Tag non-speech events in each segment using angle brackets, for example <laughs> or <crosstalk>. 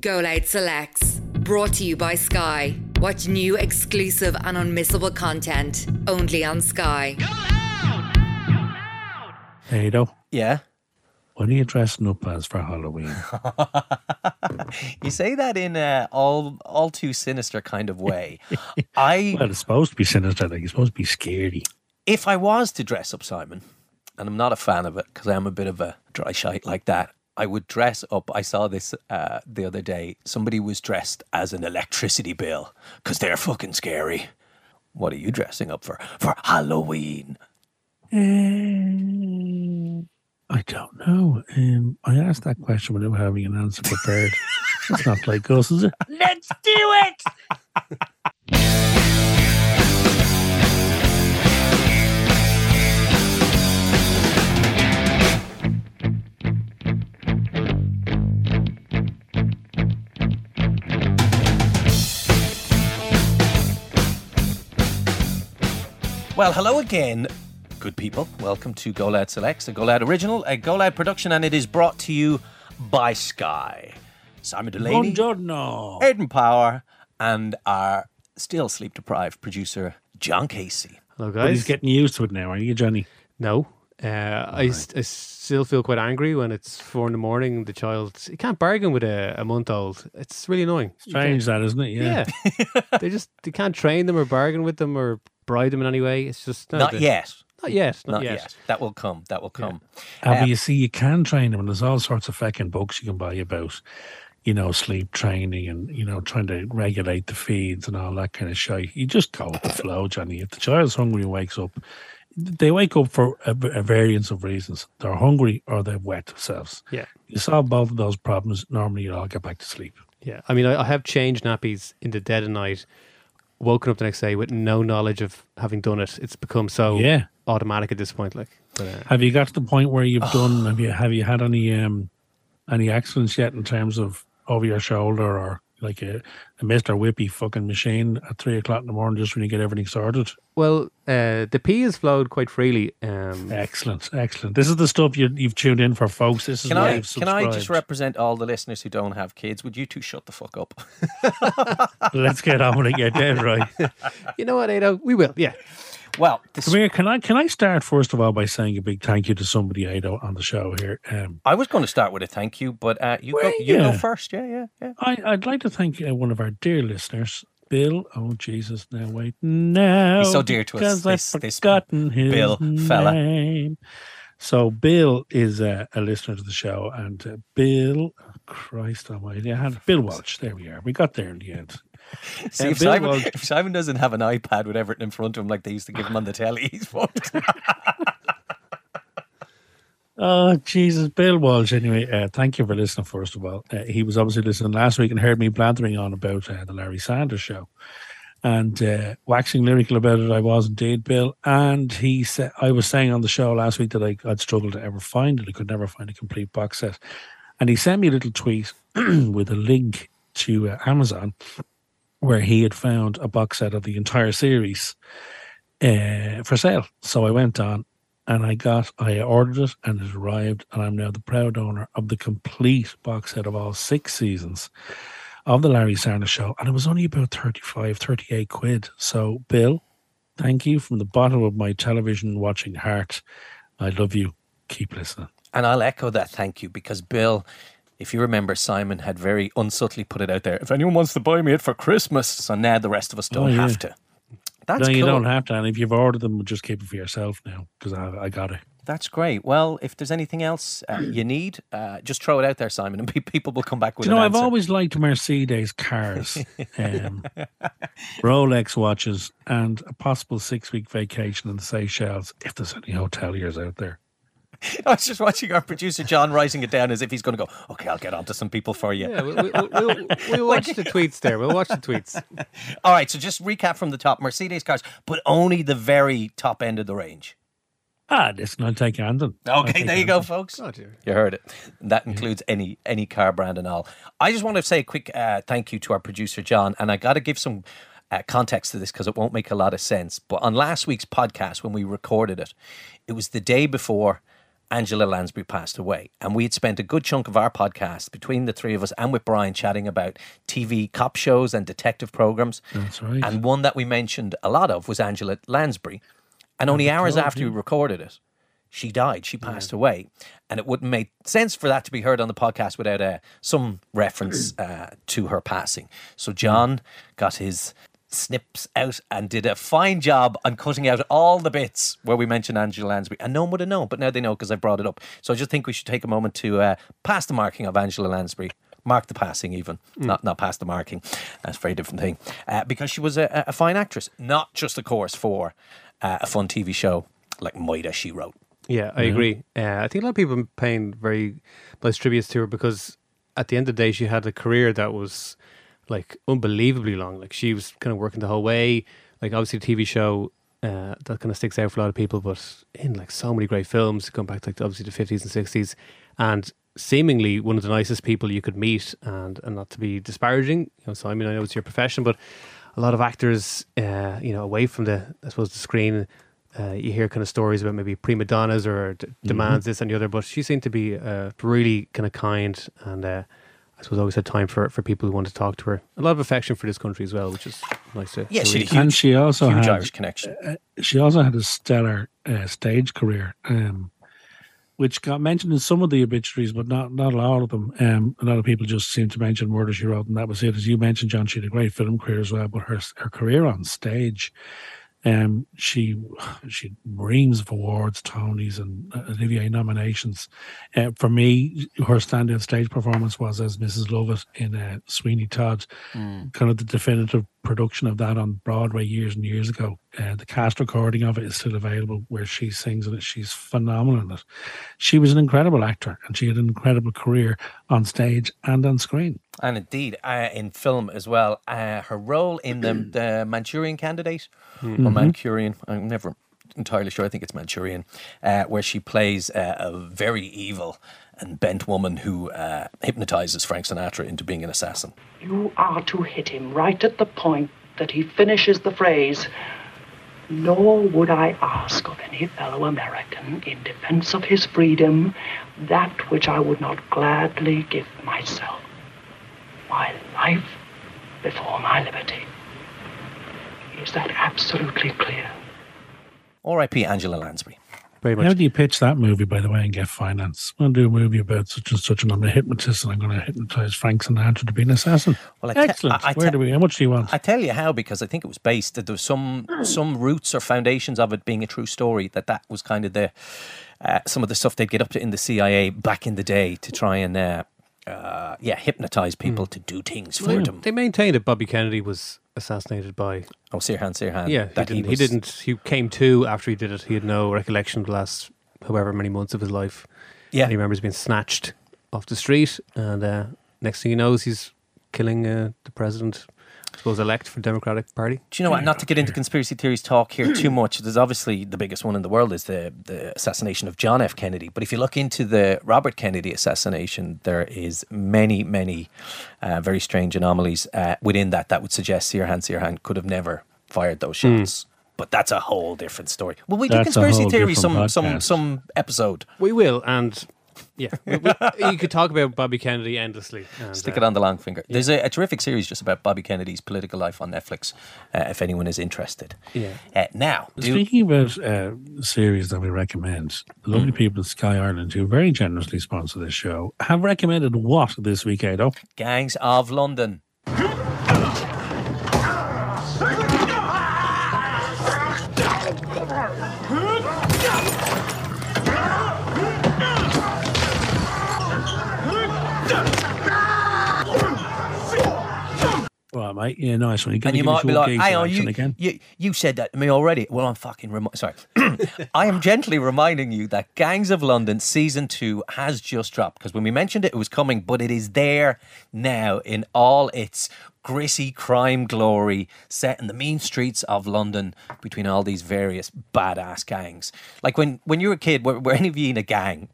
Go Loud Selects. Brought to you by Sky. Watch new, exclusive, and unmissable content only on Sky. Hey, though. Yeah. What are you dressing up as for Halloween? <laughs> You say that in a all all too sinister kind of way. <laughs> I well, it's supposed to be sinister. Like, it's supposed to be scary. if I was to dress up Simon, and I'm not a fan of it because I am a bit of a dry shite like that, I would dress up. I saw this uh, the other day. Somebody was dressed as an electricity bill because they're fucking scary. What are you dressing up for? For Halloween? I don't know. Um, I asked that question without having an answer prepared. <laughs> it's not like us, is it? Let's do it! <laughs> Well, hello again, good people. Welcome to Go Loud Selects, a Go Loud original, a Go Loud production, and it is brought to you by Sky. Simon Delaney. Buongiorno. Aidan Power and our still sleep deprived producer, John Casey. Hello, But he's getting used to it now, aren't you, Johnny? no, uh, I, s- I still feel quite angry when it's four in the morning. The child you can't bargain with a, a month old. It's really annoying. Strange that, isn't it? Yeah. Yeah, <laughs> they just they can't train them or bargain with them or bribe them in any way. It's just no, Not they- yet. Not yet. Not, Not yet. yet. That will come. That will come. Uh, Um, but you see, you can train them, and there's all sorts of fucking books you can buy about, you know, sleep training and, you know, trying to regulate the feeds and all that kind of shit. You just go with the flow, Johnny. If the child's hungry and wakes up, they wake up for a, a variance of reasons. They're hungry or they've wet themselves. Yeah. You solve both of those problems, normally you'll all get back to sleep. Yeah, I mean, I, I have changed nappies in the dead of night. Woken up the next day with no knowledge of having done it. It's become so Yeah. automatic at this point. Like, but, uh, Have you got to the point where you've <sighs> done? Have you have you had any um any accidents yet in terms of over your shoulder or like a, a Mister Whippy fucking machine at three o'clock in the morning just when you get everything sorted? well, uh, the pee has flowed quite freely. Um, Excellent, excellent. This is the stuff you you've tuned in for, folks. This is Can why I you've can I just represent all the listeners who don't have kids? Would you two shut the fuck up? <laughs> Let's get on with it. Get dead right. <laughs> you know what, Ado? We will. Yeah. Well, this, Come here. Can I can I start first of all by saying a big thank you to somebody I know on the show here. Um, I was going to start with a thank you, but uh, you go Well, you go first. Yeah, yeah, yeah. I, I'd like to thank uh, one of our dear listeners, Bill. Oh Jesus! Now wait, now He's so dear to us, because this- I've this forgotten his Bill fella. name. So Bill is uh, a listener to the show, and uh, Bill, Christ Almighty, I had Bill Walsh. There we are. We got there in the end. <laughs> See, if, Simon, Walsh- if Simon doesn't have an iPad with Everton in front of him like they used to give him on the telly, <laughs> he's fucked. <laughs> Oh Jesus, Bill Walsh. Anyway, uh, thank you for listening. First of all, uh, he was obviously listening last week and heard me blathering on about uh, the Larry Sanders show, and uh, waxing lyrical about it. I was indeed, Bill. And he said I was saying on the show last week that I, I'd struggled to ever find it. I could never find a complete box set, and he sent me a little tweet <clears throat> with a link to uh, Amazon where he had found a box set of the entire series uh, for sale. So I went on and I got, I ordered it and it arrived, and I'm now the proud owner of the complete box set of all six seasons of the Larry Sanders show. And it was only about 35, 38 quid. So, Bill, thank you from the bottom of my television watching heart. I love you. Keep listening. and I'll echo that thank you because Bill, if you remember, Simon had very unsubtly put it out there. If anyone wants to buy me it for Christmas, so now the rest of us don't Oh, yeah. have to. That's no, cool. you don't have to. And if you've ordered them, just keep it for yourself now because I, I got it. That's great. Well, if there's anything else uh, you need, uh, just throw it out there, Simon, and <laughs> pe- people will come back with you know, an I've answer. always liked Mercedes cars, <laughs> um, Rolex watches, and a possible six week vacation in the Seychelles if there's any hoteliers out there. <laughs> I was just watching our producer John writing it down as if he's going to go. Okay, I'll get onto some people for you. Yeah, we'll, we'll, we'll, we'll watch the tweets there. We'll watch the tweets. <laughs> All right, so just recap from the top: Mercedes cars, but only the very top end of the range. Ah, listen, I'll take Andon. Okay, take there you go, folks. Oh. You heard it. That includes any any car brand and all. I just want to say a quick uh, thank you to our producer John, and I got to give some uh, context to this because it won't make a lot of sense. But on last week's podcast, when we recorded it, it was the day before, Angela Lansbury passed away. And we had spent a good chunk of our podcast between the three of us and with Brian chatting about TV cop shows and detective programs. That's right. And one that we mentioned a lot of was Angela Lansbury. And only hours after we recorded it, she died. She passed away. And it wouldn't make sense for that to be heard on the podcast without uh, some reference uh, to her passing. So John got his snips out and did a fine job on cutting out all the bits where we mentioned Angela Lansbury. And no one would have known, but now they know because I brought it up. So I just think we should take a moment to uh, pass the marking of Angela Lansbury. Mark the passing, even not not pass the marking. That's a very different thing. Uh, because she was a, a fine actress, not just, of course, for uh, a fun TV show like Murder. She wrote. Yeah, I agree. Uh, I think a lot of people paying very nice tributes to her because at the end of the day, she had a career that was like unbelievably long. Like she was kind of working the whole way. Like obviously, the TV show uh, that kind of sticks out for a lot of people, but in like so many great films, going back to like obviously the fifties and sixties, and seemingly one of the nicest people you could meet. And and not to be disparaging, you know, so I mean I know it's your profession, but a lot of actors, uh, you know, away from the I suppose the screen. Uh, you hear kind of stories about maybe prima donnas or d- demands this and the other, but she seemed to be uh, really kind of kind and uh, I suppose always had time for, for people who wanted to talk to her. A lot of affection for this country as well, which is nice to Yeah, to she read. had a and huge, she also huge had Irish connection. she also had a stellar uh, stage career, um, which got mentioned in some of the obituaries, but not not all of them. Um, a lot of people just seem to mention Murder She Wrote, and that was it. As you mentioned, John, she had a great film career as well, but her her career on stage. Um, she she reams of awards, Tonys, and uh, Olivier nominations. Uh, for me, her standout stage performance was as Mrs. Lovett in uh, Sweeney Todd, kind of the definitive production of that on Broadway years and years ago. Uh, the cast recording of it is still available, where she sings in it. She's phenomenal in it. She was an incredible actor, and she had an incredible career on stage and on screen. And indeed, uh, in film as well, uh, her role in the, <clears throat> the Manchurian Candidate or Mancurian, I'm never entirely sure. I think it's Manchurian, uh, where she plays uh, a very evil and bent woman who uh, hypnotizes Frank Sinatra into being an assassin. You are to hit him right at the point that he finishes the phrase. Nor would I ask of any fellow American, in defense of his freedom, that which I would not gladly give myself my life before my liberty. Is that absolutely clear? R.I.P. Angela Lansbury. Very How much. do you pitch that movie, by the way, and get finance? I'm going to do a movie about such and such, and I'm a hypnotist, and I'm going to hypnotize Frank Sinatra to be an assassin. Well, I te- Excellent. I- I Where te- do we? How much do you want? I tell you how because I think it was based. that There was some some roots or foundations of it being a true story. That that was kind of the uh, some of the stuff they'd get up to in the CIA back in the day to try and uh, uh, yeah hypnotize people to do things for them. They maintained that Bobby Kennedy was assassinated by. Oh, Sirhan, Sirhan. Yeah, he that didn't, he, was- didn't. He came to after he did it. He had no recollection of the last however many months of his life. Yeah, And he remembers being snatched off the street, and uh, next thing he knows, he's killing uh, the president, I suppose, elect for the Democratic Party. Do you know what? Not to get into conspiracy theories talk here too <clears throat> much. There's obviously the biggest one in the world is the the assassination of John F. Kennedy. But if you look into the Robert Kennedy assassination, there is many, many uh, very strange anomalies uh, within that that would suggest Sirhan Sirhan could have never fired those shots. But that's a whole different story. Well, we do That's conspiracy whole theories some different some some episode. We will, and yeah, <laughs> we, we, you could talk about Bobby Kennedy endlessly. And, Stick uh, it on the long finger. There's a, a terrific series just about Bobby Kennedy's political life on Netflix. Uh, if anyone is interested. Yeah. Uh, now, do, Speaking about uh, series that we recommend, the lovely people at Sky Ireland, who very generously sponsor this show, have recommended what this week, Ado? Gangs of London. Well, mate, yeah, nice one. You're And you might be like, gay "Hang on, selection you, again. you you said that to me already." Well, I'm fucking remi- sorry. <clears throat> I am gently reminding you that Gangs of London season two has just dropped because when we mentioned it, it was coming, but it is there now in all its gritty crime glory, set in the mean streets of London between all these various badass gangs. Like when when you were a kid, were, were any of you in a gang?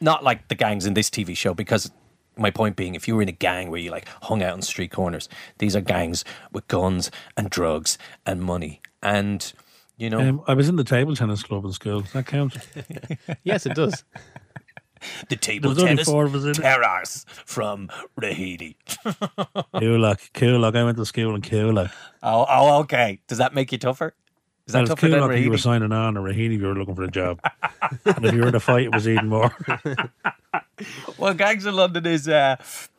Not like the gangs in this TV show, because my point being, if you were in a gang where you like hung out on street corners, these are gangs with guns and drugs and money. And You know, Um, I was in the table tennis club in school. Does that count? <laughs> Yes, it does. <laughs> the table tennis four of us in it. terrors from Raheny. <laughs> Coolock, Coolock. I went to school in Coolock. Oh, oh, okay. Does that make you tougher? Is that Well, than Coolock if you were signing on, or Raheny if you were looking for a job. and if you were in a fight, it was even more. <laughs> Well, Gangs of London is uh,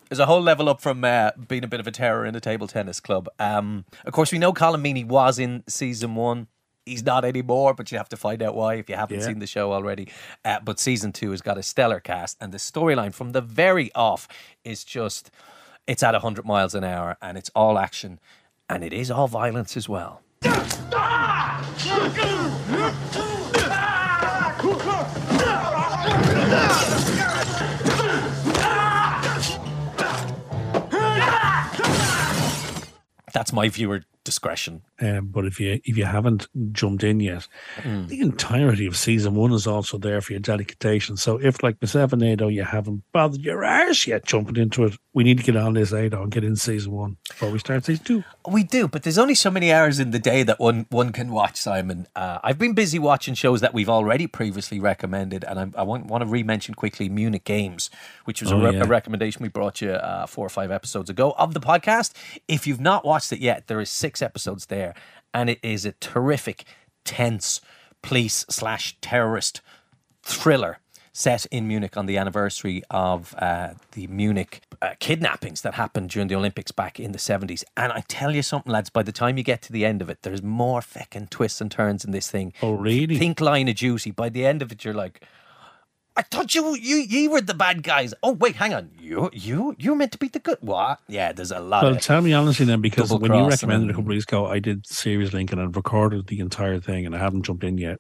is a whole level up from uh, being a bit of a terror in a table tennis club. Um, of course, we know Colm Meaney was in season one. He's not anymore, but you have to find out why if you haven't Yeah. seen the show already. Uh, but season two has got a stellar cast, and the storyline from the very off is just it's at 100 miles an hour, and it's all action, and it is all violence as well. That's my viewer discretion. Um, but if you if you haven't jumped in yet, Hmm. the entirety of season one is also there for your dedication. So if like myself and Ado, you haven't bothered your arse yet jumping into it, we need to get on this Ado and get in season one before we start season two. We do, but there's only so many hours in the day that one one can watch. Simon, uh, I've been busy watching shows that we've already previously recommended, and I, I want, want to re-mention quickly Munich Games, which was a, Oh, re- yeah. a recommendation we brought you uh, four or five episodes ago of the podcast. If you've not watched it yet, there is six episodes there, and it is a terrific, tense police slash terrorist thriller set in Munich on the anniversary of uh, the Munich uh, kidnappings that happened during the Olympics back in the 70s. And I tell you something, lads, by the time you get to the end of it, there's more feckin' twists and turns in this thing. Oh, really? Think line of duty. By the end of it, you're like, I thought you you you were the bad guys. Oh wait, hang on. You you you're meant to be the good. What? Yeah, there's a lot Well, of tell me honestly then, because when you recommended a couple of weeks ago, I did Series Link and I've recorded the entire thing and I haven't jumped in yet.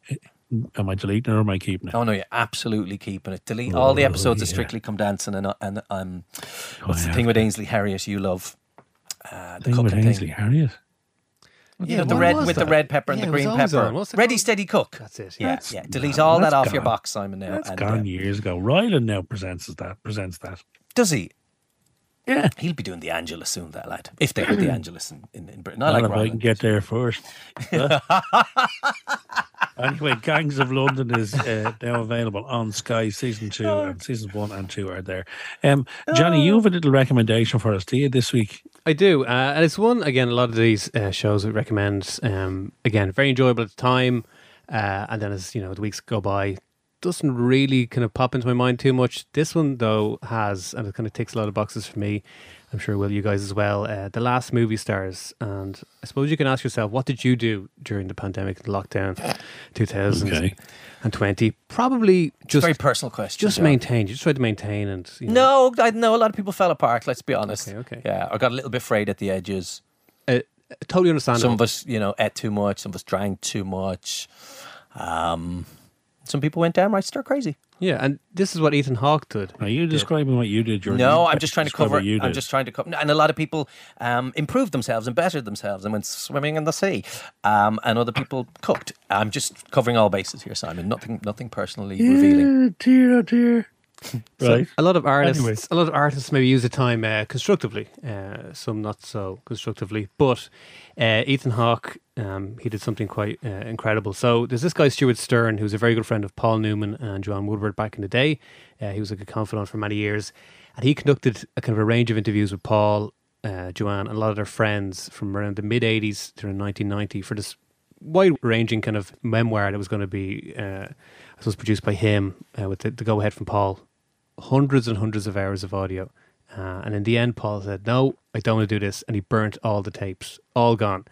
Am I deleting it or am I keeping it? Oh no, you're absolutely keeping it. Delete all the Oh, episodes of. Strictly Come Dancing and and um, what's I the thing with. Ainsley Harriott you love? Uh, the Thing with Ainsley thing. Harriet. You Yeah, know, the red with the red pepper and Yeah, the green pepper. on. What's it Ready, called? steady, cook. That's it. Yeah, That's- yeah. Delete all that off your box, Simon. Now, That's and, gone uh, years ago. Rylan now presents that. Presents that. does he? Yeah. He'll be doing the Angelus soon, that lad. If they have the <clears throat> Angelus in, in, in Britain, I Not like if I can get there first. <laughs> anyway, Gangs of London is uh, <laughs> now available on Sky. Season two and seasons one and two are there. Um, Johnny, you have a little recommendation for us, do you, this week? I do, uh, and it's one again. A lot of these uh, shows I recommend. Um, again, very enjoyable at the time, uh, and then as you know the weeks go by, doesn't really kind of pop into my mind too much. This one though has, and it kind of ticks a lot of boxes for me. I'm sure will you guys as well. Uh, the last movie stars, and I suppose you can ask yourself, what did you do during the pandemic and lockdown, 2020? Probably just Very personal question. just John. maintain. You just tried to maintain, and you know, No, I know a lot of people fell apart. Let's be honest. Okay, okay. Yeah, I got a little bit frayed at the edges. uh, totally understandable. Some of us, you know, ate too much. Some of us drank too much. Um, some people went downright stir crazy. yeah, and this is what Ethan Hawke did. Are you describing what you did? Jordan? No, I'm just trying to describe cover. what you I'm did. just trying to cover. And a lot of people um, improved themselves and bettered themselves and went swimming in the sea. Um, and other people cooked. I'm just covering all bases here, Simon. Nothing, nothing personally revealing. Yeah, dear, oh dear. <laughs> right. A lot of artists, Anyway. a lot of artists maybe use the time uh, constructively, uh, some not so constructively. But uh, Ethan Hawke, um, he did something quite uh, incredible. So there's this guy Stewart Stern, who's a very good friend of Paul Newman and Joanne Woodward back in the day. Uh, he was like a confidant for many years, and he conducted a kind of a range of interviews with Paul, uh, Joanne, and a lot of their friends from around the mid '80s to 1990 for this wide-ranging kind of memoir that was going to be, uh, I suppose, produced by him uh, with the, the go-ahead from Paul hundreds and hundreds of hours of audio. Uh, and in the end, Paul said, "No, I don't want to do this," and he burnt all the tapes, all gone.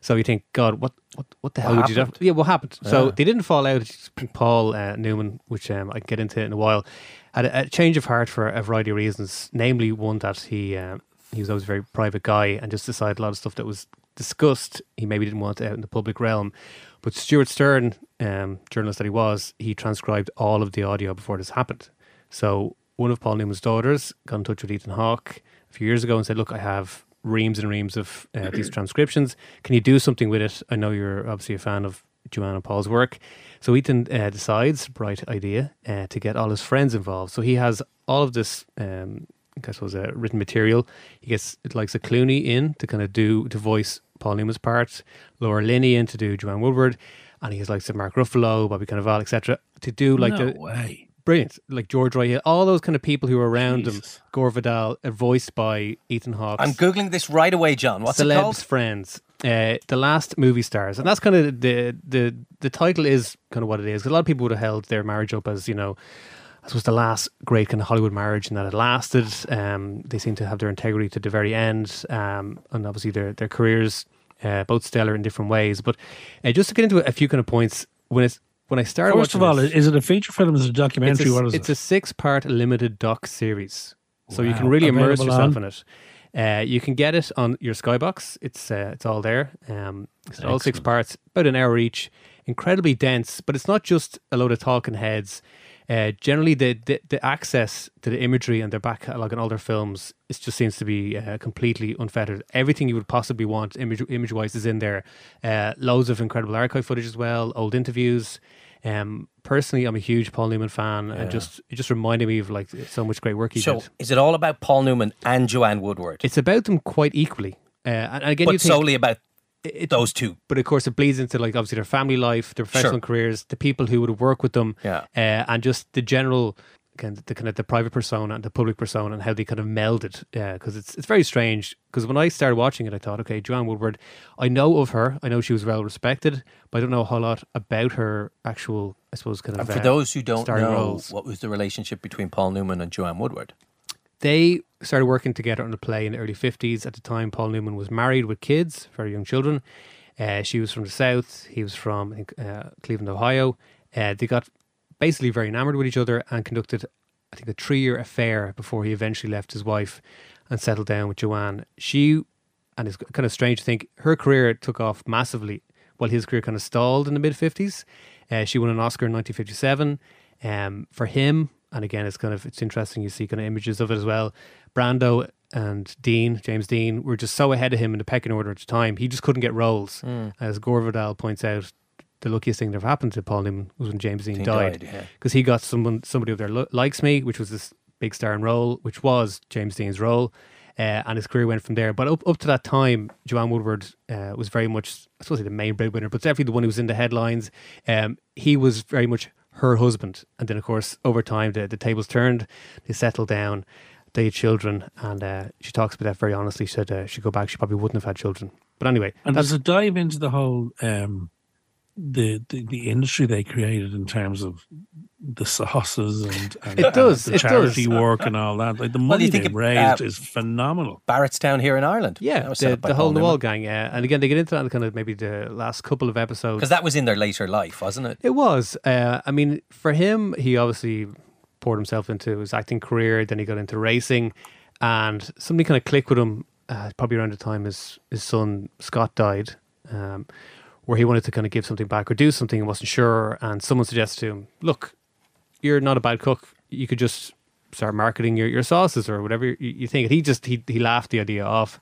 So you think, God, what, what, what the hell would you do? Yeah, what happened? So they didn't fall out. Paul uh, Newman, which um, I can get into in a while, had a, a change of heart for a variety of reasons. Namely, one that he uh, he was always a very private guy and just decided a lot of stuff that was discussed he maybe didn't want out in the public realm. But Stewart Stern, um, journalist that he was, he transcribed all of the audio before this happened. So one of Paul Newman's daughters got in touch with Ethan Hawke a few years ago and said, "Look, I have reams and reams of uh, <clears throat> these transcriptions. Can you do something with it? I know you're obviously a fan of Joanna Paul's work." So Ethan uh, decides, bright idea, uh, to get all his friends involved. So he has all of this. Um, I suppose uh, written material. He gets it likes a Clooney in to kind of do to voice Paul Newman's part, Laura Linney in to do Joanne Woodward, and he has like some Mark Ruffalo, Bobby Cannavale, etc. To do like no the way. Brilliant, like George Roy Hill, all those kind of people who were around him. Jesus. Gore Vidal, uh, voiced by Ethan Hawke. I'm googling this right away, John. What's it celebs called? friends uh, the last movie stars and that's kind of the the the title is kind of what it is a lot of people would have held their marriage up as you know I suppose the last great kind of Hollywood marriage and that it lasted um, they seem to have their integrity to the very end um, and obviously their their careers uh, both stellar in different ways but uh, just to get into a few kind of points when it's when I started First of all, this- is it a feature film? Is it a documentary? it's a, what is it's it? a six part limited doc series. So you can Wow. really immerse yourself on? in it. Uh, you can get it on your Skybox. It's uh, it's all there. Um, it's all six parts, about an hour each. Incredibly dense, but it's not just a load of talking heads. Uh, generally, the, the the access to the imagery and their back catalog and all their films, it just seems to be uh, completely unfettered. Everything you would possibly want image image wise is in there. Uh, loads of incredible archive footage as well, old interviews. Um, personally, I'm a huge Paul Newman fan, and just it just reminded me of like so much great work he So, did. is it all about Paul Newman and Joanne Woodward? It's about them quite equally, uh, and again, you but think, solely about it- those two. but of course, it bleeds into like obviously their family life, their professional Sure. careers, the people who would work with them, Yeah. uh, and just the general kind of the kind of the private persona and the public persona and how they kind of melded. Yeah. Because it's it's very strange. Because when I started watching it, I thought, okay, Joanne Woodward, I know of her, I know she was well respected, but I don't know a whole lot about her actual, I suppose, kind of. And for uh, those who don't know, roles. what was the relationship between Paul Newman and Joanne Woodward? They started working together on a play in the early 50s. At the time, Paul Newman was married with kids, very young children. Uh, she was from the South. He was from think, uh, Cleveland, Ohio. Uh, they got basically very enamored with each other and conducted, I think, a three year affair before he eventually left his wife and settled down with Joanne. She, and it's kind of strange to think, her career took off massively while his career kind of stalled in the mid 50s. Uh, she won an Oscar in 1957 um, for him. And again, it's kind of it's interesting. You see kind of images of it as well. Brando and Dean, James Dean, were just so ahead of him in the pecking order at the time. He just couldn't get roles. As Gore Vidal points out, the luckiest thing that ever happened to Paul Newman was when James Dean Dean died died, yeah. because he got someone somebody over there lo- likes me, which was this big star in role, which was James Dean's role. Uh, and his career went from there. But up, up to that time, Joanne Woodward uh, was very much, I suppose, the main breadwinner, but definitely the one who was in the headlines. Um, he was very much her husband. And then, of course, over time, the, the tables turned, they settled down, they had children. And uh, she talks about that very honestly. She said uh, she'd go back, she probably wouldn't have had children. But anyway, And that's, a dive into the whole um, the, the the industry they created in terms of the sauces and, <laughs> and It does, and the it charity does. work and all that? Like the money you think they it- raised uh, is phenomenal. Barrettstown here in Ireland. yeah, was set the, up by the Paul hole in the Newman. wall gang. Yeah. And again, they get into that in kind of maybe the last couple of episodes. Because that was in their later life, wasn't it? It was. Uh, I mean, for him, he obviously poured himself into his acting career. Then he got into racing, and something kind of clicked with him. Uh, probably around the time his his son Scott died, um, where he wanted to kind of give something back or do something and wasn't sure. And someone suggested to him, "Look, you're not a bad cook. You could just start marketing your, your sauces or whatever you, you think." And he just he he laughed the idea off,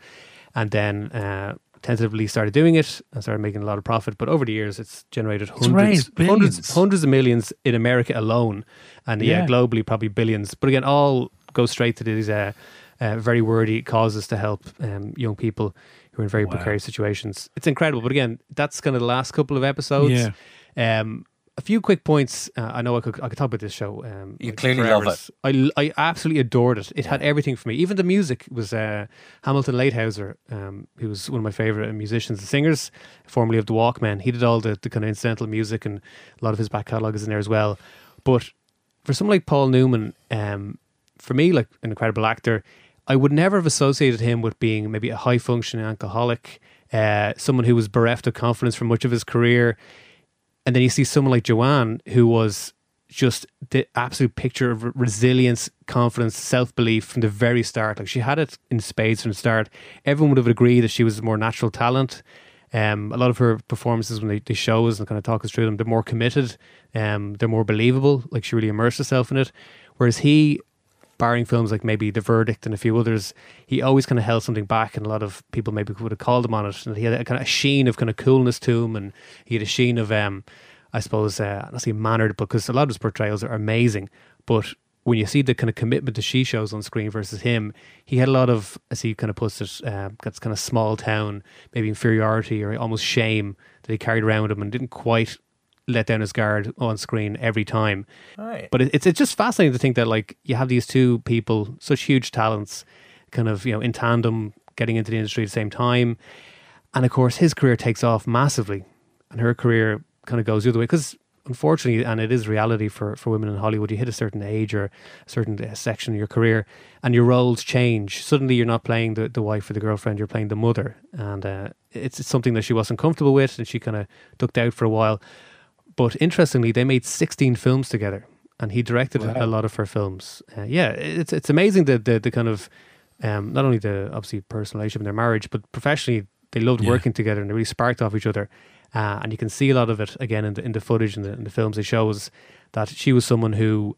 and then. Uh, Tentatively started doing it and started making a lot of profit, but over the years it's generated hundreds, raised hundreds, hundreds of millions in America alone, and yeah, Yeah. globally probably billions. But again, all go straight to these uh, uh, very worthy causes to help um, young people who are in very Wow. precarious situations. It's incredible. But again, that's kind of the last couple of episodes. Yeah. Um, a few quick points. Uh, I know I could I could talk about this show. Um, You like, clearly for love hours. I I absolutely adored it. It had everything for me. Even the music was uh, Hamilton Leithauser, um, who was one of my favorite musicians and singers, formerly of the Walkmen. He did all the, the kind of incidental music, and a lot of his back catalogue is in there as well. But for someone like Paul Newman, um, for me, like an incredible actor, I would never have associated him with being maybe a high functioning alcoholic, uh, someone who was bereft of confidence for much of his career. And then you see someone like Joanne, who was just the absolute picture of resilience, confidence, self belief from the very start. Like she had it in spades from the start. Everyone would have agreed that she was more natural talent. Um, a lot of her performances when they, they show us and kind of talk us through them, they're more committed. Um, they're more believable. Like she really immersed herself in it. Whereas he, barring films like maybe The Verdict and a few others, he always kind of held something back, and a lot of people maybe would have called him on it. And he had a kind of a sheen of kind of coolness to him, and he had a sheen of, um, I suppose, uh, not say mannered, because a lot of his portrayals are amazing. But when you see the kind of commitment that she shows on screen versus him, he had a lot of, as he kind of puts it, uh, kind of small town, maybe inferiority or almost shame that he carried around with him and didn't quite let down his guard on screen every time. Right. But it, it's it's just fascinating to think that like you have these two people, such huge talents, kind of you know in tandem, getting into the industry at the same time, and of course his career takes off massively, and her career kind of goes the other way because unfortunately, and it is reality for, for women in Hollywood, you hit a certain age or a certain uh, section of your career and your roles change. Suddenly you're not playing the, the wife or the girlfriend, you're playing the mother. And uh, it's, it's something that she wasn't comfortable with and she kind of ducked out for a while. But interestingly, they made 16 films together and he directed Wow. a lot of her films. Uh, yeah, it's, it's amazing the, the, the kind of, um, not only the obviously personal relationship in their marriage, but professionally, they loved Yeah. working together and they really sparked off each other. Uh, and you can see a lot of it again in the, in the footage and the, in the films. It shows that she was someone who,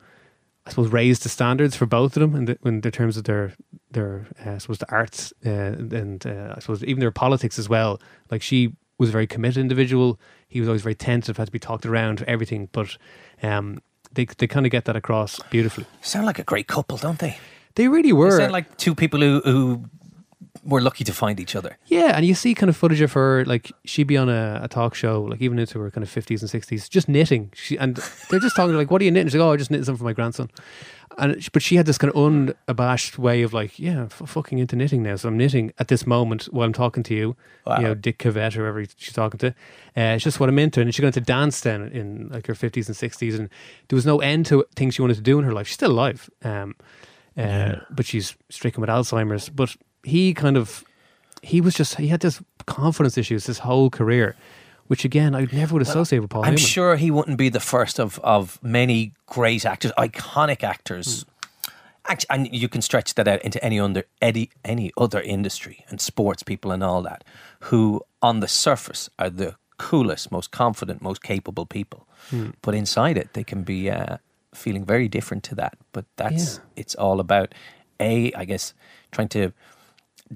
I suppose, raised the standards for both of them in the, in the terms of their their uh, I suppose the arts uh, and uh, I suppose even their politics as well. Like she was a very committed individual. He was always very tentative, had to be talked around everything. But um, they they kind of get that across beautifully. Sound like a great couple, don't they? They really They were. sound like two people who, who were lucky to find each other. Yeah, and you see kind of footage of her, like she'd be on a, a talk show, like even into her kind of fifties and sixties, just knitting. She and they're just talking like, "What are you knitting?" She's like, "Oh, I just knitted something for my grandson." And but she had this kind of unabashed way of like, "Yeah, f- fucking into knitting now." So I'm knitting at this moment while I'm talking to you, Wow. you know, Dick Cavett or whoever she's talking to. Uh, it's just what I'm into, and she got into dance then in like her fifties and sixties, and there was no end to things she wanted to do in her life. She's still alive, um, uh, but she's stricken with Alzheimer's. But he kind of he was just he had this confidence issues his whole career, which again I never would associate with Paul I'm Newman. sure he wouldn't be the first of, of many great actors, iconic actors. Act- and you can stretch that out into any under any, any other industry and sports people and all that, who on the surface are the coolest, most confident, most capable people, but inside it they can be uh, feeling very different to that. But that's Yeah. it's all about a, I guess, trying to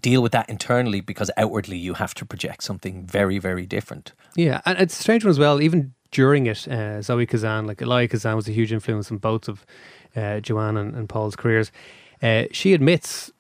deal with that internally because outwardly you have to project something very, very different. Yeah, and it's a strange one as well. Even during it, uh, Zoe Kazan, like Elia Kazan, was a huge influence on both of uh, Joanne and, and Paul's careers. Uh, she admits,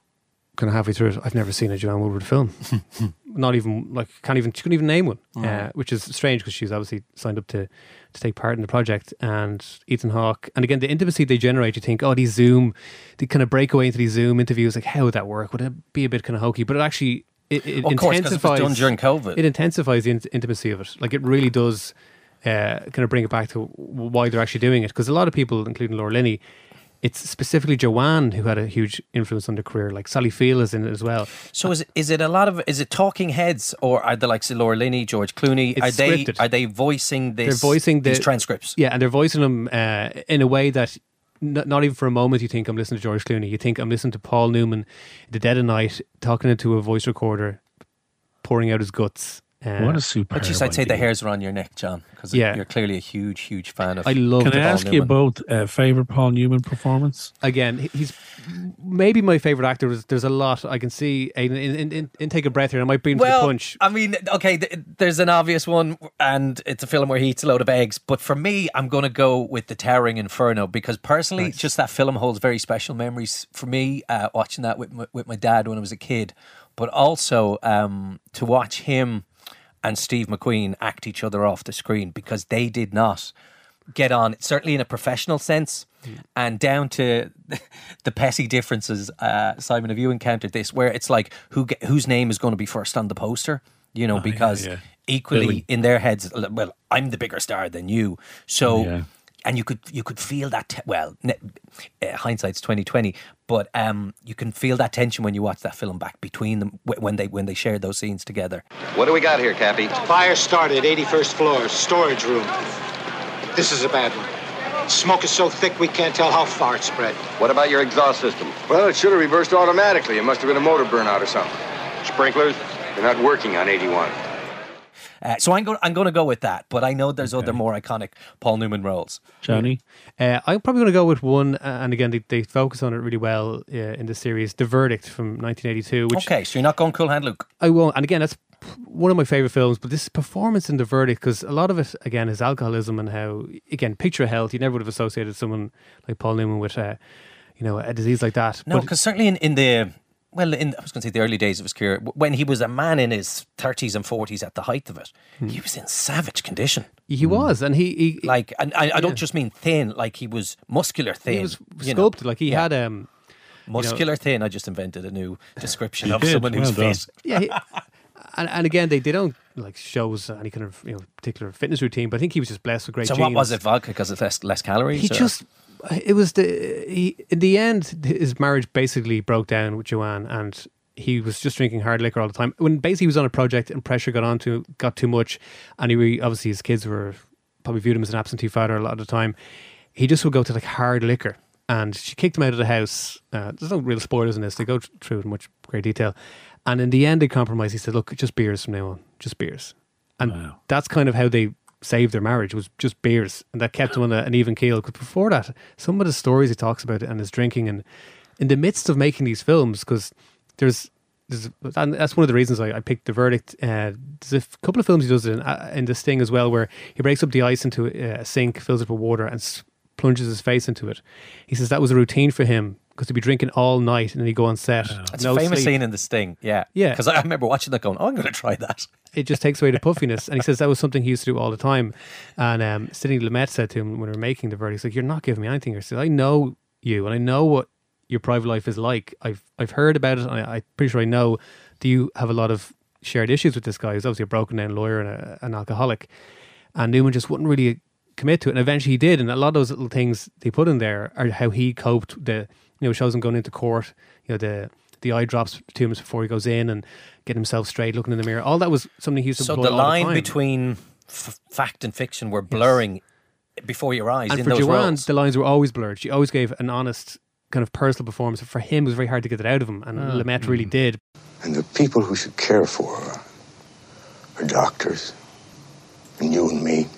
kind of halfway through it, I've never seen a Joanne Woodward film. <laughs> Not even like can't even she couldn't even name one, uh, which is strange because she's obviously signed up to to take part in the project. And Ethan Hawke, and again the intimacy they generate, you think, oh, these Zoom, they kind of break away into these Zoom interviews. Like, how would that work? Would it be a bit kind of hokey? But it actually it, it Of course, 'cause it intensifies done during COVID. It intensifies the int- intimacy of it. Like it really does. Uh, kind of bring it back to why they're actually doing it because a lot of people, including Laura Linney, it's specifically Joanne who had a huge influence on their career. Like Sally Field is in it as well. So is it, is it a lot of is it talking heads or are the likes of Laura Linney, George Clooney? It's are they scripted. are they voicing this? They're voicing the these transcripts. Yeah, and they're voicing them uh, in a way that n- not even for a moment you think I'm listening to George Clooney. You think I'm listening to Paul Newman, the dead of night, talking into a voice recorder, pouring out his guts. Uh, What a superb. But just I'd say the hairs are on your neck, John, because Yeah. you're clearly a huge, huge fan of. I love Can I the Paul ask you Newman. both uh, favorite Paul Newman performance? again, he's maybe my favorite actor. There's, there's a lot I can see. In, in, in, in Take a Breath here, I might bring to the punch. I mean, okay, th- there's an obvious one, and it's a film where he eats a load of eggs. But for me, I'm going to go with The Towering Inferno because personally, just that film holds very special memories for me. Uh, watching that with my, with my dad when I was a kid, but also um, to watch him and Steve McQueen act each other off the screen because they did not get on, certainly in a professional sense, and down to <laughs> the petty differences. Uh, Simon, have you encountered this where it's like who ge- whose name is going to be first on the poster? You know, because yeah. equally Billy. in their heads, well, I'm the bigger star than you, so. Yeah. And you could you could feel that te- well ne- uh, hindsight's twenty twenty, but um, you can feel that tension when you watch that film back between them wh- when they when they shared those scenes together. What do we got here, Cappy? Fire started, 81st floor, storage room. This is a bad one. Smoke is so thick we can't tell how far it spread. What about your exhaust system? Well, it should have reversed automatically. It must have been a motor burnout or something. Sprinklers? They're not working on 81. Uh, so I'm going I'm going to go with that, but I know there's other more iconic Paul Newman roles. Johnny? Uh, I'm probably going to go with one, uh, and again, they, they focus on it really well uh, in the series, The Verdict from 1982, which Okay, so you're not going Cool Hand Luke. I won't. And again, that's one of my favorite films. But this performance in The Verdict, because a lot of it again is alcoholism and how again picture health. You never would have associated someone like Paul Newman with, uh, you know, a disease like that. No, because certainly in, in the well, in I was going to say the early days of his career, when he was a man in his thirties and forties at the height of it, he was in savage condition. He was, and he, he Like, and I, I don't just mean thin, like he was muscular thin. he was you know. sculpted. Like he Yeah. had um muscular thin. I just invented a new <laughs> description of did, someone who's well fit. yeah. He, <laughs> and, and again, they, they don't like shows any kind of you know particular fitness routine, but I think he was just blessed with great. So genes. what was it? Vodka because it's less less calories. He or- just it was the he in the end his marriage basically broke down with Joanne and he was just drinking hard liquor all the time. When basically he was on a project and pressure got on to got too much and he obviously his kids were probably viewed him as an absentee father a lot of the time. He just would go to like hard liquor and she kicked him out of the house. Uh, there's no real spoilers in this. They go through it in much great detail. And in the end, they compromised. He said, "Look, just beers from now on, just beers." And Wow. that's kind of how they saved their marriage was just beers, and that kept him on a, an even keel. Because before that, some of the stories he talks about and his drinking, and in the midst of making these films, because there's, there's and that's one of the reasons I, I picked the verdict. Uh, there's a couple of films he does in, uh, in this thing as well, where he breaks up the ice into a, a sink, fills it with water, and s- plunges his face into it. He says that was a routine for him because he'd be drinking all night and then he'd go on set. It's no a famous sleep. scene in The Sting. Yeah, Yeah. Because I remember watching that, going, "Oh, I'm going to try that." it just takes away the puffiness. And he says that was something he used to do all the time. And um, Sidney Lumet said to him when we were making the verdict, he's like, "You're not giving me anything." He said, "I know you, and I know what your private life is like. I've I've heard about it. And I, I'm pretty sure I know. Do you have a lot of shared issues with this guy? Who's obviously a broken down lawyer and a, an alcoholic." And Newman just wouldn't really commit to it. And eventually he did. And a lot of those little things they put in there are how he coped. The you know shows him going into court. You know the the eye drops two minutes before he goes in and getting himself straight, looking in the mirror. All that was something he used to. So employ the all line time. between f- fact and fiction were blurring before your eyes and in for those Joanne, roles. the lines were always blurred. She always gave an honest kind of personal performance. For him, it was very hard to get it out of him, and Ah. Lumet really Mm. did. And the people who should care for her are doctors. And you and me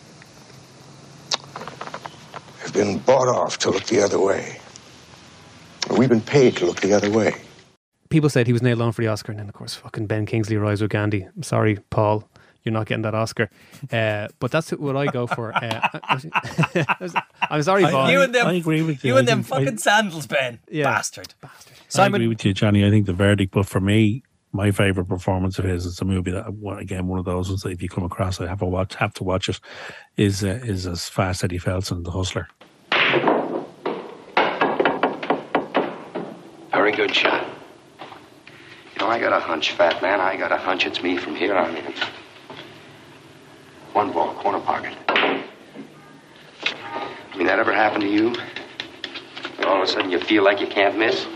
have been bought off to look the other way. We've been paid to look the other way. People said he was nailed on for the Oscar, and then of course, fucking Ben Kingsley arrives with Gandhi. I'm sorry, Paul. You're not getting that Oscar, uh, but that's what I go for. Uh, I'm <laughs> sorry, I- Paul. you and them, I agree with you. You and them think- I- fucking sandals, Ben. Yeah. Bastard. Bastard. Simon. I agree with you, Johnny. I think the verdict, but for me, my favorite performance of his is a movie that again one of those ones that if you come across, I have to watch. Have to watch it. Is uh, is as fast as Eddie Phelps and The Hustler. Very good shot. You know, I got a hunch, fat man. I got a hunch it's me from here on in. One ball, corner pocket. I mean, that ever happened to you? All of a sudden you feel like you can't miss?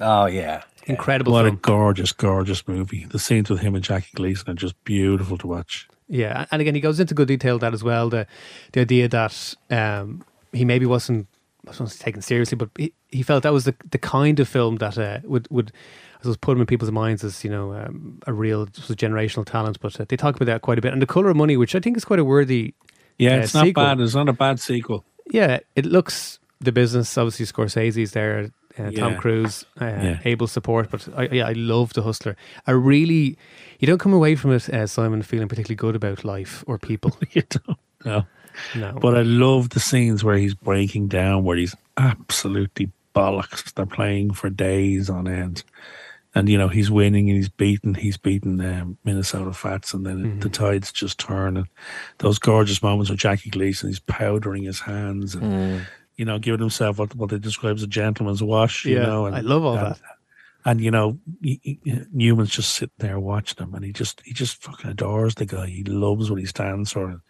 oh yeah, Incredible What a gorgeous, gorgeous movie. The scenes with him and Jackie Gleason are just beautiful to watch. Yeah, and again, he goes into good detail that as well. The the idea that um, he maybe wasn't, I wasn't taken seriously, but he, he felt that was the the kind of film that uh, would would I suppose put him in people's minds as you know um, a real generational talent. But uh, they talk about that quite a bit. And the Color of Money, which I think is quite a worthy. Yeah, uh, it's not sequel. bad. It's not a bad sequel. Yeah, it looks the business. Obviously, Scorsese's there. Uh, Tom. Cruise, uh, Yeah. able support, but I, yeah, I love the Hustler. I really, you don't come away from it, uh, Simon, feeling particularly good about life or people. <laughs> you don't know. No, But I love the scenes where he's breaking down, where he's absolutely bollocks. They're playing for days on end. And, you know, he's winning and he's beaten, he's beaten um, Minnesota Fats, and then the tides just turn. And those gorgeous moments with Jackie Gleason, he's powdering his hands and, you know, giving himself what, what they describe as a gentleman's wash, you Yeah, know. And, I love all and, that. And, you know, he, he- Newman's just sitting there watching him and he just, he just fucking adores the guy. He loves what he stands for and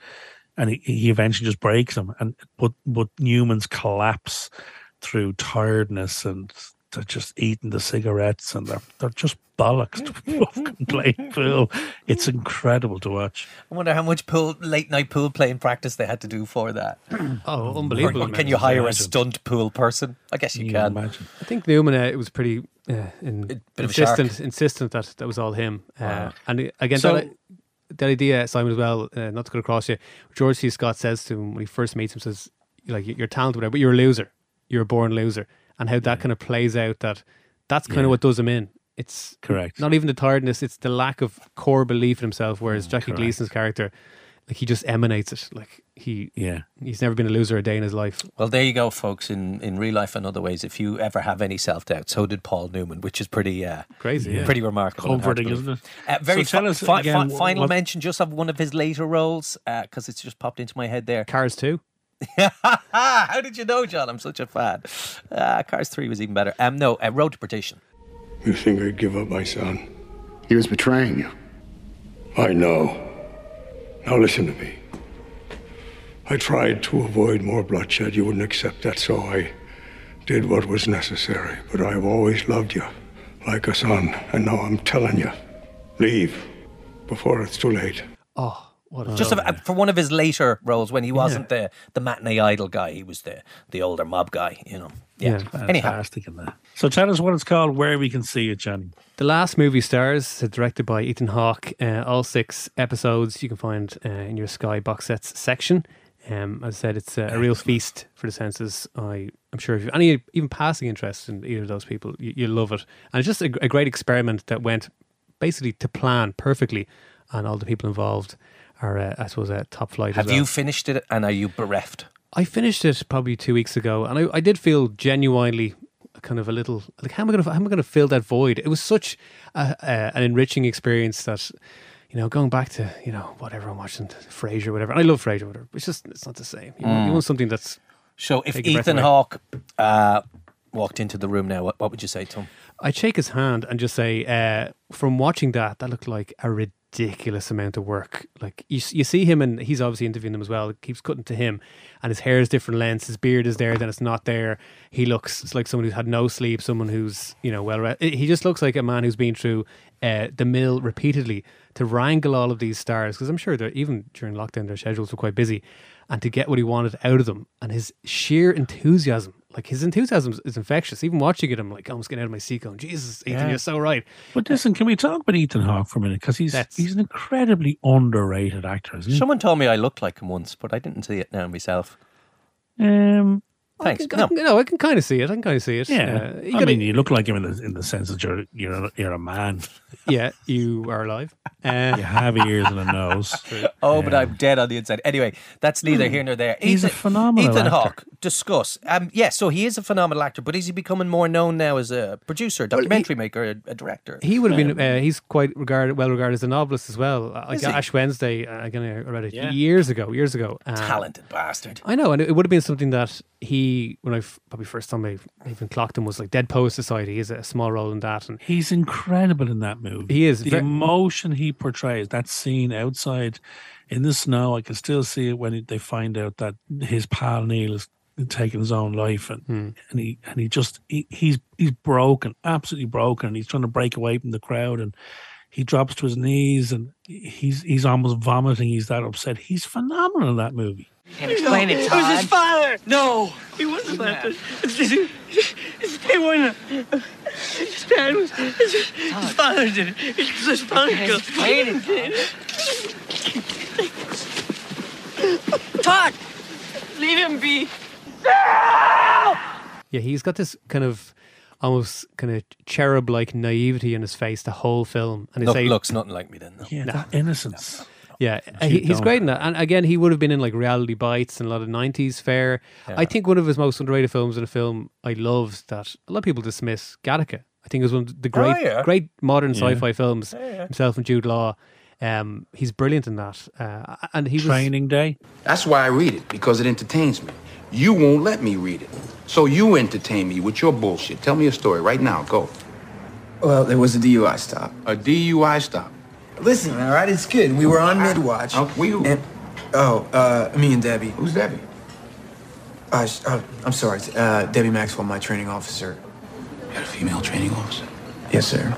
he, he eventually just breaks him. And but but Newman's collapse through tiredness and they're just eating the cigarettes and they're they're just bollocks to fucking play pool. It's incredible to watch. I wonder how much pool late night pool playing practice they had to do for that. <clears throat> oh, unbelievable! or can you hire a stunt pool person? I guess you You can. imagine. I think Newman, uh, it was pretty uh, in, Bit of a insistent, insistent that that was all him. Uh, Wow. and again, So- that, that idea, Simon, as well, uh, not to go across you, George C. Scott says to him when he first meets him, says, like, you're talented, whatever, but you're a loser. You're a born loser. And how that kind of plays out that that's kind Yeah. of what does him in. It's Correct. not even the tiredness, it's the lack of core belief in himself. Whereas Jackie correct. Gleason's character, like he just emanates it. Like he, Yeah. he's never been a loser a day in his life. Well, there you go, folks. In in real life and other ways, if you ever have any self doubt, so did Paul Newman, which is pretty uh, Crazy, yeah. pretty remarkable, and hard to Comforting, isn't it? Uh, very So tell fi- us fi- again fi- wh- final what- mention, just of one of his later roles, because it's just popped into my head there. Cars too. <laughs> How did you know, John? I'm such a fan. Uh, Cars Three was even better. Um, no, uh, Road to Perdition. You think I'd give up my son? He was betraying you. I know. Now listen to me. I tried to avoid more bloodshed. You wouldn't accept that, so I did what was necessary. But I've always loved you like a son, and now I'm telling you, leave before it's too late. Oh, what a Just a, for one of his later roles when he wasn't the the matinee idol guy, he was the the older mob guy. You know. Yeah. Yeah, Anyhow, Fantastic in that. So tell us what it's called, where we can see it, Johnny. The Last Movie Stars, uh, directed by Ethan Hawke. Uh, all six episodes you can find uh, in your Sky box sets section. Um, as I said, it's uh, a real feast for the senses. I, I'm sure if you've any even passing interest in either of those people, you, you love it. And it's just a, a great experiment that went basically to plan perfectly, and all the people involved are, uh, I suppose, uh, top flight. have as well. you finished it, and are you bereft? I finished it probably two weeks ago, and I, I did feel genuinely kind of a little like how am I going to how am I going to fill that void? It was such a, a, an enriching experience that you know going back to you know whatever I'm watching Frasier, whatever. And I love Frasier, whatever. It's just it's not the same. You, want, you want something that's So if Take your breath Ethan. Hawke uh, walked into the room now, what, what would you say to him? I'd shake his hand and just say, uh, from watching that, that looked like a ridiculous amount of work. Like you, you see him, and he's obviously interviewing them as well. It keeps cutting to him, and his hair is different lengths. His beard is there, then it's not there. He looks like someone who's had no sleep, someone who's you know well. He just looks like a man who's been through uh, the mill repeatedly to wrangle all of these stars. Because I'm sure that even during lockdown, their schedules were quite busy, and to get what he wanted out of them, and his sheer enthusiasm. Like his enthusiasm is infectious. Even watching it, I'm like almost getting out of my seat, going, "Jesus, Ethan, Yeah. you're so right." But listen, can we talk about Ethan Hawke for a minute? Because he's That's- he's an incredibly underrated actor, isn't he? Someone told me I looked like him once, but I didn't see it now myself. Um, Thanks. I can, No. I can- no, I can kind of see it. I can kind of see it. yeah, Uh, I gotta- mean, you look like him in the in the sense that you're you're a, you're a man. <laughs> yeah, you are alive. Uh, You have ears and a nose. <laughs> Oh, but I'm dead on the inside. Anyway, that's neither here nor there. He's a Ethan- phenomenal Ethan actor. Hawke, discuss. Um, yes, so he is a phenomenal actor, but is he becoming more known now as a producer, documentary maker, a, a director? he would have been. Uh, he's quite regarded, well regarded as a novelist as well. Uh, Like he? Ash Wednesday. Uh, again, I read it Yeah. years ago. Years ago. Uh, Talented bastard. I know, and it, it would have been something that he, when I f- probably first time I even clocked him, was like Dead Poet Society. He has a small role in that, and He's incredible in that movie. He is The emotion he portrays, that scene outside in the snow, I can still see it when he- they find out that his pal Neil is taking his own life, and Hmm. and he and he just he, he's he's broken, absolutely broken, and he's trying to break away from the crowd, and he drops to his knees, and he's he's almost vomiting. He's that upset. He's phenomenal in that movie. Can't explain it, Todd. It was his father. No, he wasn't that. It's, it's, it's, they weren't. His dad was. His, his father did it. It was his father. Can't explain it, Todd, leave him be. yeah, he's got this kind of almost kind of cherub-like naivety in his face the whole film, and Look, it's looks nothing like me then. No. Yeah, that innocence. Yeah, he, he's great in that. And again, he would have been in like Reality Bites and a lot of 90s fare. I think one of his most underrated films and a film I loved that a lot of people dismiss, Gattaca. I think it was one of the great, Oh, yeah. great modern Yeah. sci-fi films. Himself and Jude Law. Um, he's brilliant in that. Uh, and he was Training Day. That's why I read it, because it entertains me. You won't let me read it. So you entertain me with your bullshit. Tell me a story right now. Go. Well, there was a DUI stop. A DUI stop. Listen, all right, it's good. We were on mid-watch. Uh, we who? And, oh, uh, me and Debbie. Who's Debbie? Uh, sh- uh, I'm sorry, uh, Debbie Maxwell, my training officer. You got a female training officer? Yes, sir.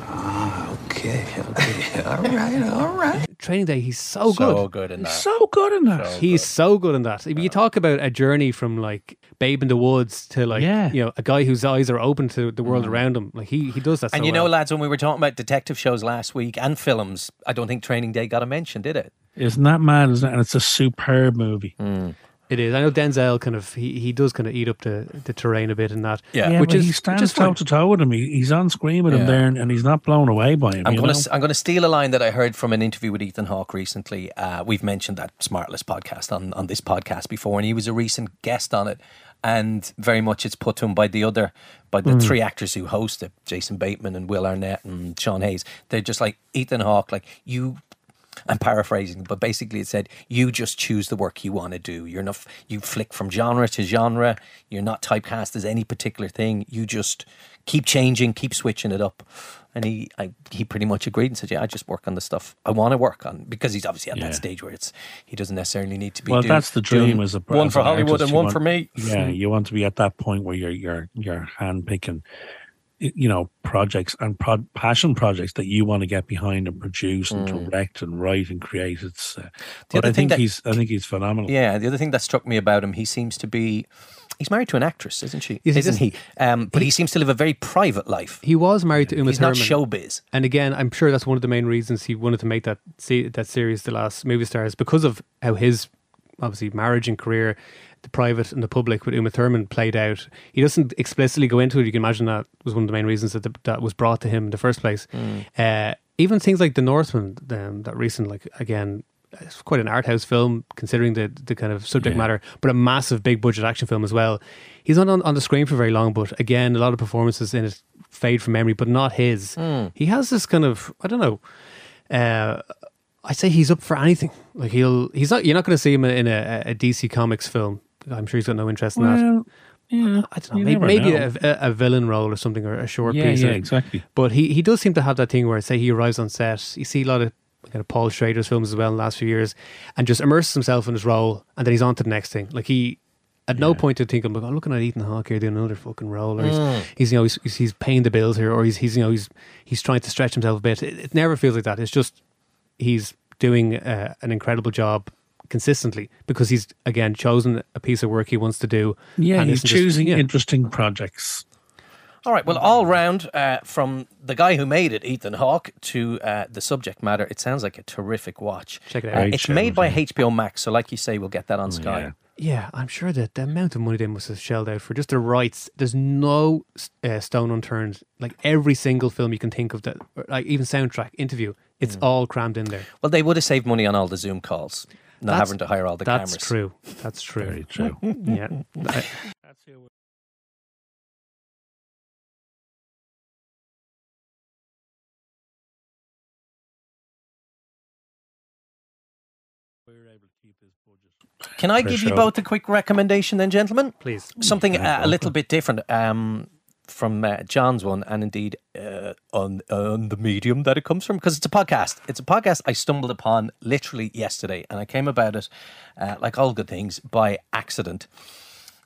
Okay, okay. <laughs> all right, all right. Training Day. He's so good. So good in that. So good in that. He's so good in that. If you talk about a journey from like Babe in the Woods to like Yeah. you know a guy whose eyes are open to the world around him, like he he does that. And so you know, well. lads, when we were talking about detective shows last week and films, I don't think Training Day got a mention, did it? Isn't that mad? Isn't it? And it's a superb movie. Mm. It is. I know Denzel kind of he, he does kind of eat up the, the terrain a bit in that. Yeah, which but is he stands toe to toe with him. He, he's on screen with him there, and, and he's not blown away by him. I'm going to I'm going to steal a line that I heard from an interview with Ethan Hawke recently. Uh, we've mentioned that Smartless podcast on on this podcast before, and he was a recent guest on it. And very much it's put to him by the other, by the. Mm. three actors who host it, Jason Bateman and Will Arnett and Sean Hayes. They're just like Ethan Hawke, like you. I'm paraphrasing, but basically it said you just choose the work you want to do. You're not you flick from genre to genre. You're not typecast as any particular thing. You just keep changing, keep switching it up. And he I, he pretty much agreed and said, "Yeah, I just work on the stuff I want to work on because he's obviously at Yeah. that stage where it's he doesn't necessarily need to be. well, that's the dream as a one as for Hollywood artist. and one want- for me. Yeah, you want to be at that point where you're you're you're hand picking, you know, projects and pro- passion projects that you want to get behind and produce and Mm. direct and write and create. It's uh, The but other I thing think that- he's I think he's phenomenal. Yeah, the other thing that struck me about him, he seems to be. He's married to an actress, isn't she? Is he Isn't just- he? Um, but he, seems to live a very private life. He was married to Uma He's not Thurman. showbiz. And again, I'm sure that's one of the main reasons he wanted to make that see, that series, The Last Movie Stars, because of how his obviously marriage and career, the private and the public with Uma Thurman played out. He doesn't explicitly go into it. You can imagine that was one of the main reasons that the, that was brought to him in the first place. Mm. Uh, even things like The Northman, um, that recent, like again, it's quite an art house film considering the the kind of subject Yeah. matter, but a massive big budget action film as well. He's not on, on the screen for very long, but again, a lot of performances in it fade from memory, but not his. Mm. He has this kind of I don't know. Uh, I say he's up for anything. Like he'll he's not. You're not going to see him in a, a DC Comics film. I'm sure he's got no interest in that. Well, yeah, I don't know. Maybe, maybe know. a, a, villain role or something, or a short Yeah, piece. yeah, or- exactly. But he, he does seem to have that thing where, say, he arrives on set. You see a lot of kind of Paul Schrader's films as well in the last few years, and just immerses himself in his role, and then he's on to the next thing. Like he. At no point did he think, I'm like, oh, looking at Ethan Hawke here doing another fucking role, or he's, Mm. he's you know he's, he's he's paying the bills here, or he's he's you know he's he's trying to stretch himself a bit. It, it never feels like that. It's just he's doing uh, an incredible job consistently because he's again chosen a piece of work he wants to do. Yeah, and he's isn't just- choosing yeah. interesting projects. All right. Well, all round uh, from the guy who made it, Ethan Hawke, to uh, the subject matter, it sounds like a terrific watch. Check it out. Uh, it's made by HBO Max, so like you say, we'll get that on Sky. yeah. Yeah, I'm sure that the amount of money they must have shelled out for just the rights. There's no uh, stone unturned. Like every single film you can think of, that or, like even soundtrack, interview, it's Mm. all crammed in there. Well, they would have saved money on all the Zoom calls, not That's- having to hire all the That's cameras. That's true. That's true. Very true. <laughs> <laughs> yeah. I- Can I For give you both a quick recommendation, then, gentlemen? Please. Something uh, a little bit different um, from uh, John's one, and indeed uh, on on the medium that it comes from, because it's a podcast. It's a podcast I stumbled upon literally yesterday, and I came about it, uh, like all good things, by accident.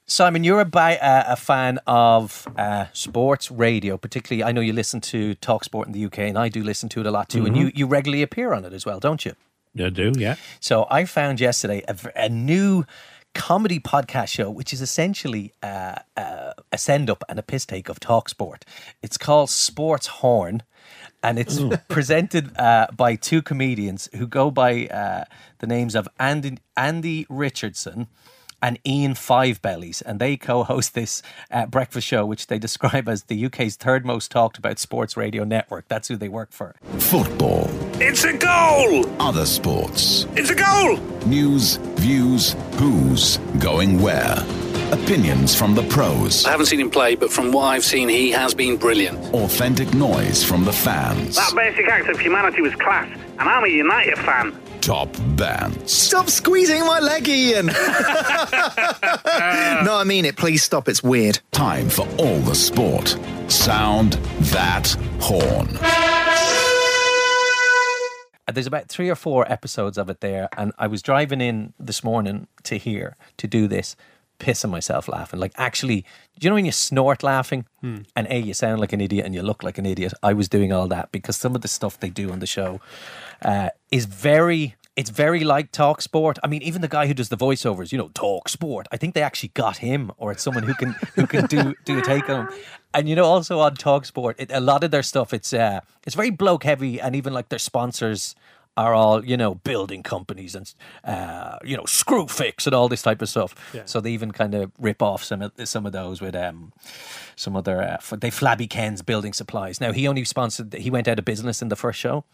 Simon, you're a, bi- uh, a fan of uh, sports radio, particularly. I know you listen to Talk Sport in the UK, and I do listen to it a lot too. And you, you regularly appear on it as well, don't you? I do, yeah. So I found yesterday a, a new comedy podcast show, which is essentially uh, uh, a send up and a piss take of Talk Sport. It's called Sports Horn. And it's presented uh, by two comedians who go by uh, the names of Andy, Andy Richardson and Ian Five Bellies, and they co-host this uh, breakfast show, which they describe as the UK's third most talked about sports radio network. That's who they work for. Football. It's a goal! Other sports. It's a goal! News, views, who's going where. Opinions from the pros. I haven't seen him play, but from what I've seen, he has been brilliant. Authentic noise from the fans. That basic act of humanity was class, and I'm a United fan. Top bands. Stop squeezing my leg, Ian. <laughs> no, I mean it. Please stop. It's weird. Time for all the sport. Sound that horn. Uh, There's about three or four episodes of it there, and I was driving in this morning to here to do this, pissing myself laughing. Like, actually, do you know when you snort laughing Hmm. and A, you sound like an idiot and you look like an idiot? I was doing all that because some of the stuff they do on the show uh, is very. It's very like Talk Sport. I mean, even the guy who does the voiceovers, you know, Talk Sport. I think they actually got him, or it's someone who can who can do do a take on. And you know, also on Talk Sport, it, a lot of their stuff it's uh, it's very bloke heavy, and even like their sponsors are all you know building companies and uh, you know Screwfix and all this type of stuff. Yeah. So they even kind of rip off some of some of those with um some other uh, they flabby Ken's building supplies. Now he only sponsored he went out of business in the first show.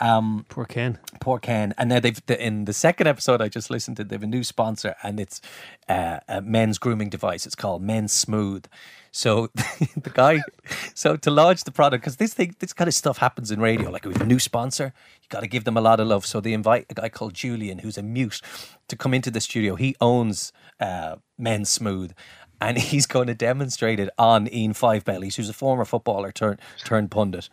Um, poor Ken. Poor Ken. And now they've in the second episode I just listened to, they have a new sponsor, and it's uh, a men's grooming device. It's called Men Smooth. So <laughs> the guy, so to launch the product, because this thing, this kind of stuff happens in radio. Like have a new sponsor, you got to give them a lot of love. So they invite a guy called Julian, who's a mute, to come into the studio. He owns uh, Men Smooth. And <laughs> he's going to demonstrate it on Ian Five Bellies, who's a former footballer turned turned pundit.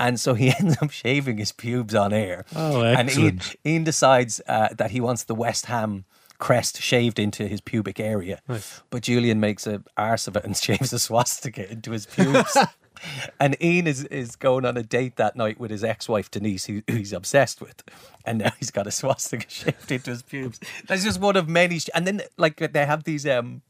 And so he <laughs> ends up shaving his pubes on air. Oh, And Ian. Ian decides uh, that he wants the West Ham crest shaved into his pubic area. Nice. But Julian makes a arse of it and <laughs> shaves a swastika into his pubes. <laughs> and Ian is, is going on a date that night with his ex-wife Denise, who, who he's obsessed with. And now he's got a swastika shaved into his pubes. That's just one of many. sh- And then like they have these um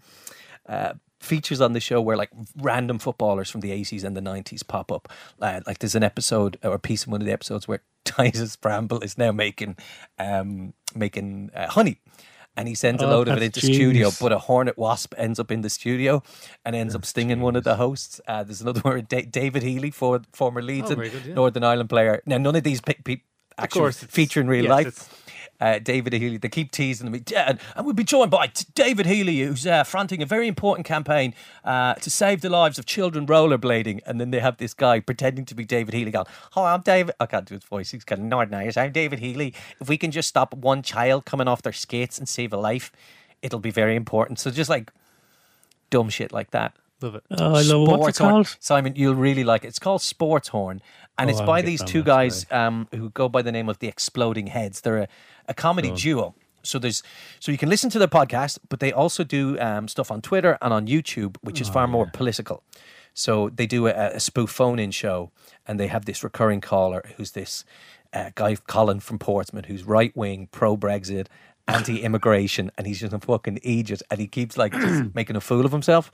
uh, features on the show where like random footballers from the 80s and the 90s pop up. Uh, like there's an episode or a piece in one of the episodes where <laughs> Titus Bramble is now making um, making uh, honey. And he sends a Oh, load of it into into studio, but a hornet wasp ends up in the studio and ends up stinging one of the hosts. Uh, there's another <laughs> one, Da- David Healy, for, former Leeds Oh, and good, yeah. Northern Ireland player. Now, none of these pe- pe- actually course, feature in real yes, life it's- uh, David Healy. They keep teasing "Yeah, and, we'll be joined by David Healy, who's uh, fronting a very important campaign uh, to save the lives of children rollerblading. And then they have this guy pretending to be David Healy going, Hi, I'm David. I can't do his voice. He's kind of Northern Irish. I'm David Healy. If we can just stop one child coming off their skates and save a life, it'll be very important. So just like dumb shit like that. Love it. Oh, I love it. What's it Sports Horn. called? Simon, you'll really like it. It's called Sports Horn, and Oh, it's I'm by these two guys um, who go by the name of the Exploding Heads. They're a, a comedy Go on. duo. So there's so you can listen to their podcast, but they also do um, stuff on Twitter and on YouTube, which is Oh, far more political. So they do a, a spoof phone-in show, and they have this recurring caller who's this uh, guy Colin from Portsmouth, who's right wing, pro Brexit, anti-immigration, and he's just a fucking idiot, and he keeps like just <clears throat> <clears throat> making a fool of himself.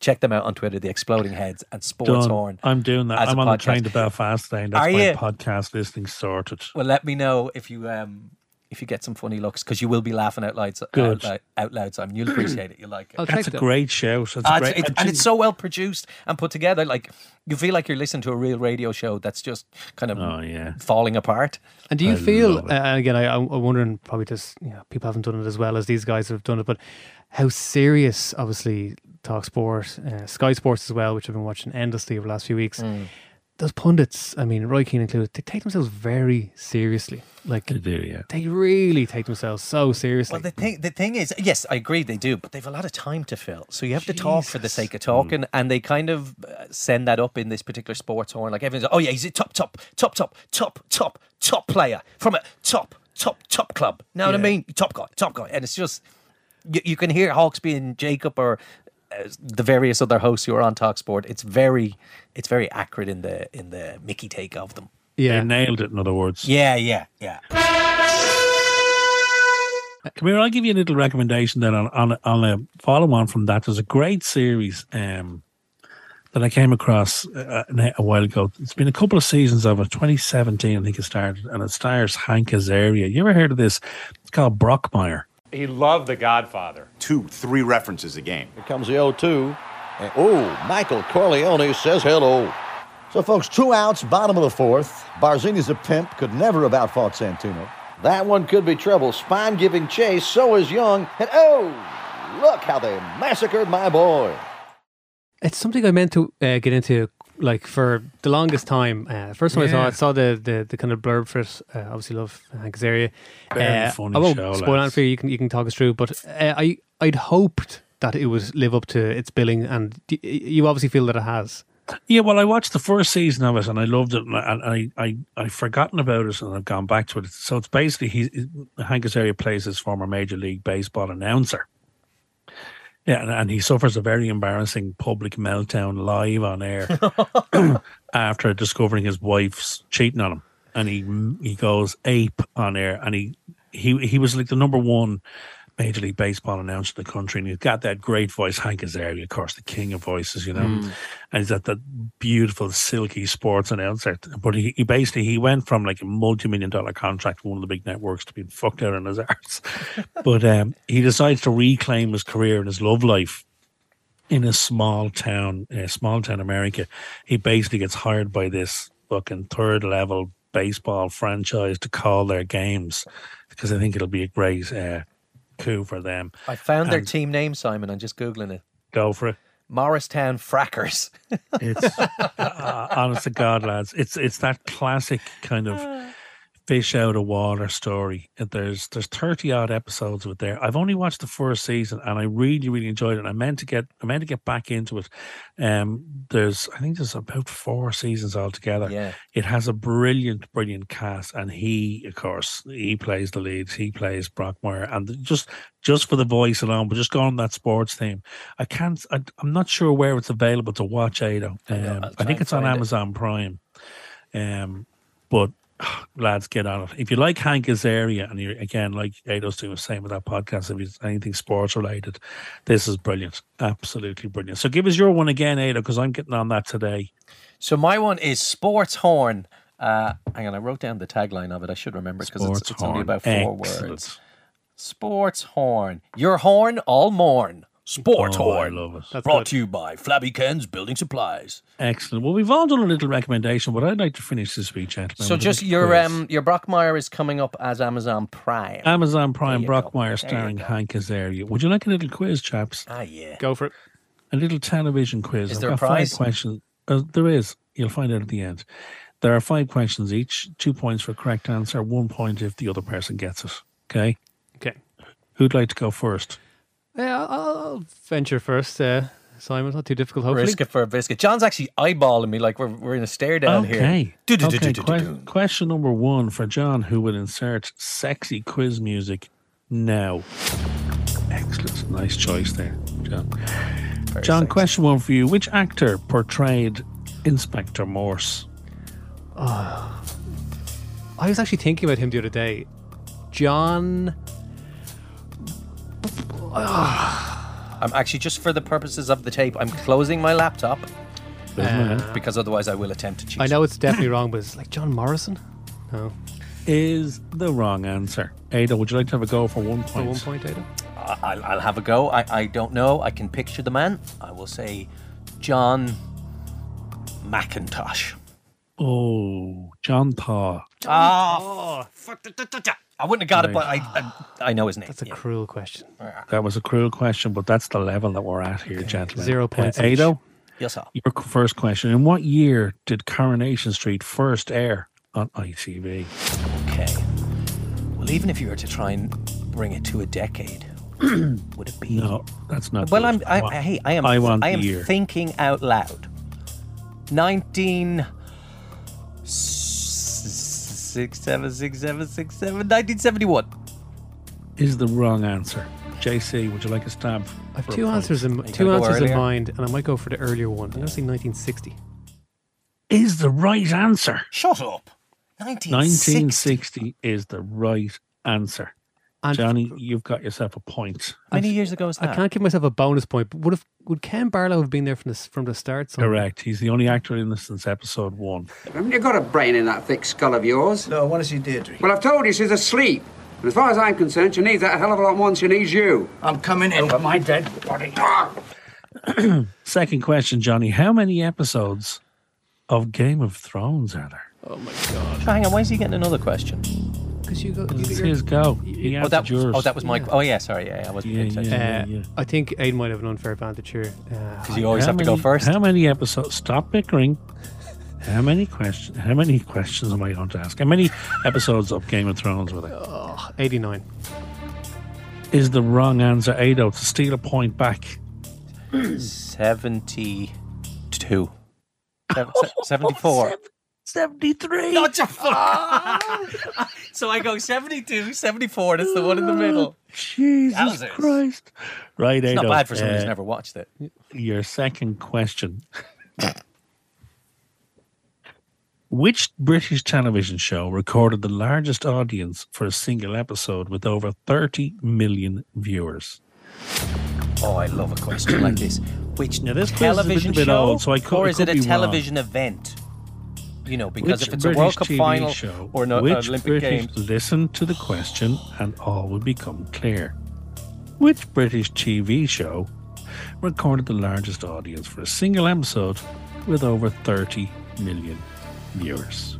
Check them out on Twitter, the Exploding Heads and Sports Done. Horn. I'm doing that. as a I'm on the train to Belfast today, and that's Are my you? podcast listening sorted. Well, let me know if you um if you get some funny looks because you will be laughing out loud. Out Good. loud, out loud Simon. You'll appreciate it. You'll like it. That's a great show. So it's Ah, great. it's- it- and it's so well produced and put together. Like you feel like you're listening to a real radio show that's just kind of Oh, yeah. falling apart. And do you I feel, uh, and again, I, I'm wondering, probably just, you know, people haven't done it as well as these guys have done it, but how serious, obviously, Talk Sport, uh, Sky Sports as well, which I've been watching endlessly over the last few weeks. Mm. Those pundits, I mean, Roy Keane included, they take themselves very seriously. Like, They do, yeah. they really take themselves so seriously. Well, the thing the thing is, yes, I agree they do, but they've a lot of time to fill. So you have to talk for the sake of talking, and they kind of uh, send that up in this particular sports horn. Like everyone's, oh yeah, he's a top, top, top, top, top, top, top player from a top, top, top club. Know what I mean? Top guy, top guy, and it's just you, you can hear Hawksbee and Jacob or the various other hosts who are on Talksport. It's very, it's very accurate in the in the Mickey take of them. They nailed it, in other words. Yeah, yeah, yeah. Come here, I'll give you a little recommendation then on, on, a- on a follow on from that. There's a great series um, that I came across uh, a, a while ago. It's been a couple of seasons of it. 2017, I think it started, and it stars Hank Azaria. You ever heard of this? It's called Brockmire. He loved The Godfather. Two, three references a game. Here comes the 0 2. And, oh, Michael Corleone says hello. So, folks, two outs, bottom of the fourth. Barzini's a pimp, could never have outfought Santino. That one could be trouble. Spine giving chase, so is Young. And oh, look how they massacred my boy. It's something I meant to uh, get into like for the longest time. Uh, first time I saw Yeah. it, saw the, the, the kind of blurb for it. Uh, obviously, love Hank Azaria. Uh, funny I won't show, spoil it for you. You can you can talk us through. But uh, I I'd hoped that it would live up to its billing, and d- you obviously feel that it has. Yeah, well, I watched the first season of it and I loved it, and I I I I've forgotten about it and I've gone back to it. So it's basically he Hank Azaria plays his former Major League Baseball announcer. Yeah, and, and he suffers a very embarrassing public meltdown live on air <laughs> <clears throat> after discovering his wife's cheating on him, and he he goes ape on air, and he he he was like the number one Major League Baseball announcer in the country, and he's got that great voice, Hank Azaria, of course, the king of voices, you know, Mm. and he's got that beautiful, silky sports announcer. But he, he basically he went from like a multi-million dollar contract with one of the big networks to being fucked out on his arse. <laughs> but um, he decides to reclaim his career and his love life in a small town, uh, small town America. He basically gets hired by this fucking third level baseball franchise to call their games because I think it'll be a great uh, coup for them. I found their And team name, Simon. I'm just googling it. Go for it. Morristown Frackers. It's <laughs> uh, honest to God, lads. It's it's that classic kind of fish out of water story. There's there's thirty odd episodes of it there. I've only watched the first season, and I really really enjoyed it. I meant to get I meant to get back into it. Um, there's I think there's about four seasons altogether. Yeah. It has a brilliant brilliant cast, and he of course he plays the leads. He plays Brockmire, and just just for the voice alone, but just going on that sports theme. I can't. I, I'm not sure where it's available to watch. Ado. I Um, I think it's on it. Amazon Prime. Um, but <sighs> lads, get on it. If you like Hank Azaria, and you're again like Ado's doing the same with that podcast, if it's anything sports related, this is brilliant. Absolutely brilliant. So give us your one again, Ado, because I'm getting on that today. So my one is Sports Horn. Uh, hang on, I wrote down the tagline of it. I should remember because it's, it's only about four Excellent. words. Sports Horn. Your horn, all morn. Sports Oh, I love it. That's Brought good. to you by Flabby Ken's Building Supplies. Excellent. Well, we've all done a little recommendation, but I'd like to finish this week, gentlemen. So with a just your quiz. um your Brockmire is coming up as Amazon Prime. Amazon Prime There you go. Brockmire There you starring go. Hank Azaria. Would you like a little quiz, chaps? Ah yeah. Go for it. A little television quiz. Is I've there a prize? Five questions. Uh, there is. You'll find out at the end. There are five questions each. Two points for correct answer. One point if the other person gets it. Okay. Okay. Who'd like to go first? Yeah, I'll, I'll venture first. Uh, Simon, not too difficult, hopefully. Risk it for a biscuit. John's actually eyeballing me like we're, we're in a stare down okay. here. okay. Que- question number one for John, who would insert sexy quiz music now. Excellent. Nice choice there, John. John, question one for you. Which actor portrayed Inspector Morse? Oh, <sighs> I was actually thinking about him the other day. John. I'm actually just for the purposes of the tape, I'm closing my laptop Uh, because otherwise I will attempt to cheat. I know it's definitely wrong, but it's like John Morrison. No. Is the wrong answer. Ado, would you like to have a go for one For point? one point, Ado. I- I'll, I'll have a go. I, I don't know. I can picture the man. I will say John McIntosh. Oh, John Thaw. Ah, fuck. I wouldn't have got it, but I, I I know his name. That's a yeah. cruel question. That was a cruel question, but that's the level that we're at here, gentlemen. Zero Uh, points each. Ado, Yes, sir. your first question. In what year did Coronation Street first air on ITV? Okay. Well, even if you were to try and bring it to a decade, <clears throat> would it be? No, that's not. Well, good. I'm. I, hey, I am. I want I am year. thinking out loud. Nineteen. Six, seven, six, seven, six, seven, 1971. Is the wrong answer. JC, would you like a stab? I have for a two point? answers in two gonna go answers in earlier? mind, and I might go for the earlier one. I'm going to say 1960. Is the right answer. Shut up. 1960. 1960 is the right answer. And- Johnny, you've got yourself a point. Many years ago was I can't give myself a bonus point, but would have would Ken Barlow have been there from the from the start? somewhere? Correct. He's the only actor in this since episode one. Haven't you got a brain in that thick skull of yours? No, what does he Deirdre? Well, I've told you she's asleep. And as far as I'm concerned, she needs that a hell of a lot more than she needs you. I'm coming in. Over my dead body. <clears throat> Second question, Johnny. How many episodes of Game of Thrones are there? Oh my god! Hang on, why is he getting another question? Because you go. You It's his go. He Oh, that was, yours. oh, that was my. Oh, yeah, sorry. Yeah, I wasn't Yeah, paying attention. yeah. Uh, yeah. I think Aiden might have an unfair advantage here. Uh, Because you always How have to go first. How many episodes? Stop bickering. How many questions? How many questions am I going to ask? How many episodes of Game of Thrones were there? oh, 89. Is the wrong answer, Ado, to steal a point back? <clears throat> 72. <laughs> Seven- se- 74. 73. Not your fuck. <laughs> so I go 72, 74. That's the one in the middle. Jesus Wowzers. Christ. Right, It's Ado. not bad for someone who's uh, never watched it. Your second question. Which British television show recorded the largest audience for a single episode with over 30 million viewers? Oh, I love a question like this. <clears throat> Which this quiz is a television little bit show, old, so I could- or it is it could a be wrong. television event? You know, because Which if it's a British World Cup TV final show, or no, which Olympic British, Games, Listen to the question and all will become clear. Which British TV show recorded the largest audience for a single episode with over 30 million viewers?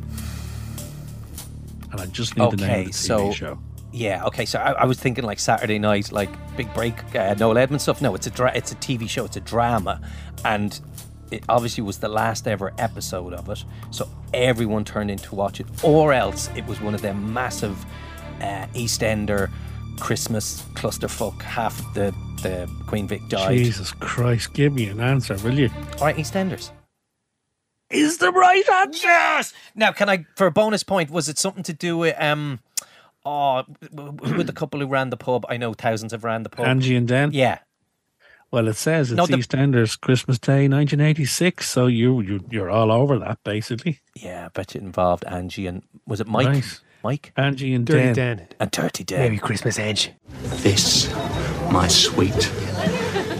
And I just need the name okay, of the TV so show. yeah, okay. So I, I was thinking like Saturday night, like Big Break, uh, Noel Edmonds stuff. No, it's a dra- it's a TV show, it's a drama, and it obviously was the last ever episode of it. So everyone turned in to watch it, or else it was one of them massive uh, EastEnder Christmas clusterfuck. Half the the Queen Vic died. Jesus Christ, give me an answer, will you? All right, EastEnders. Is the right answer? Yes. Now, can I, for a bonus point, was it something to do with um, oh, with the couple who ran the pub? I know thousands have ran the pub. Angie and Dan? Yeah. Well, it says it's No, the- EastEnders Christmas Day 1986, so you, you, you're all over that, basically. Yeah, I bet it involved Angie and was it Mike? Nice. Mike? Angie and Dirty Dan. Dan. And Dirty Dan. Merry Christmas, Ange. This, my sweet,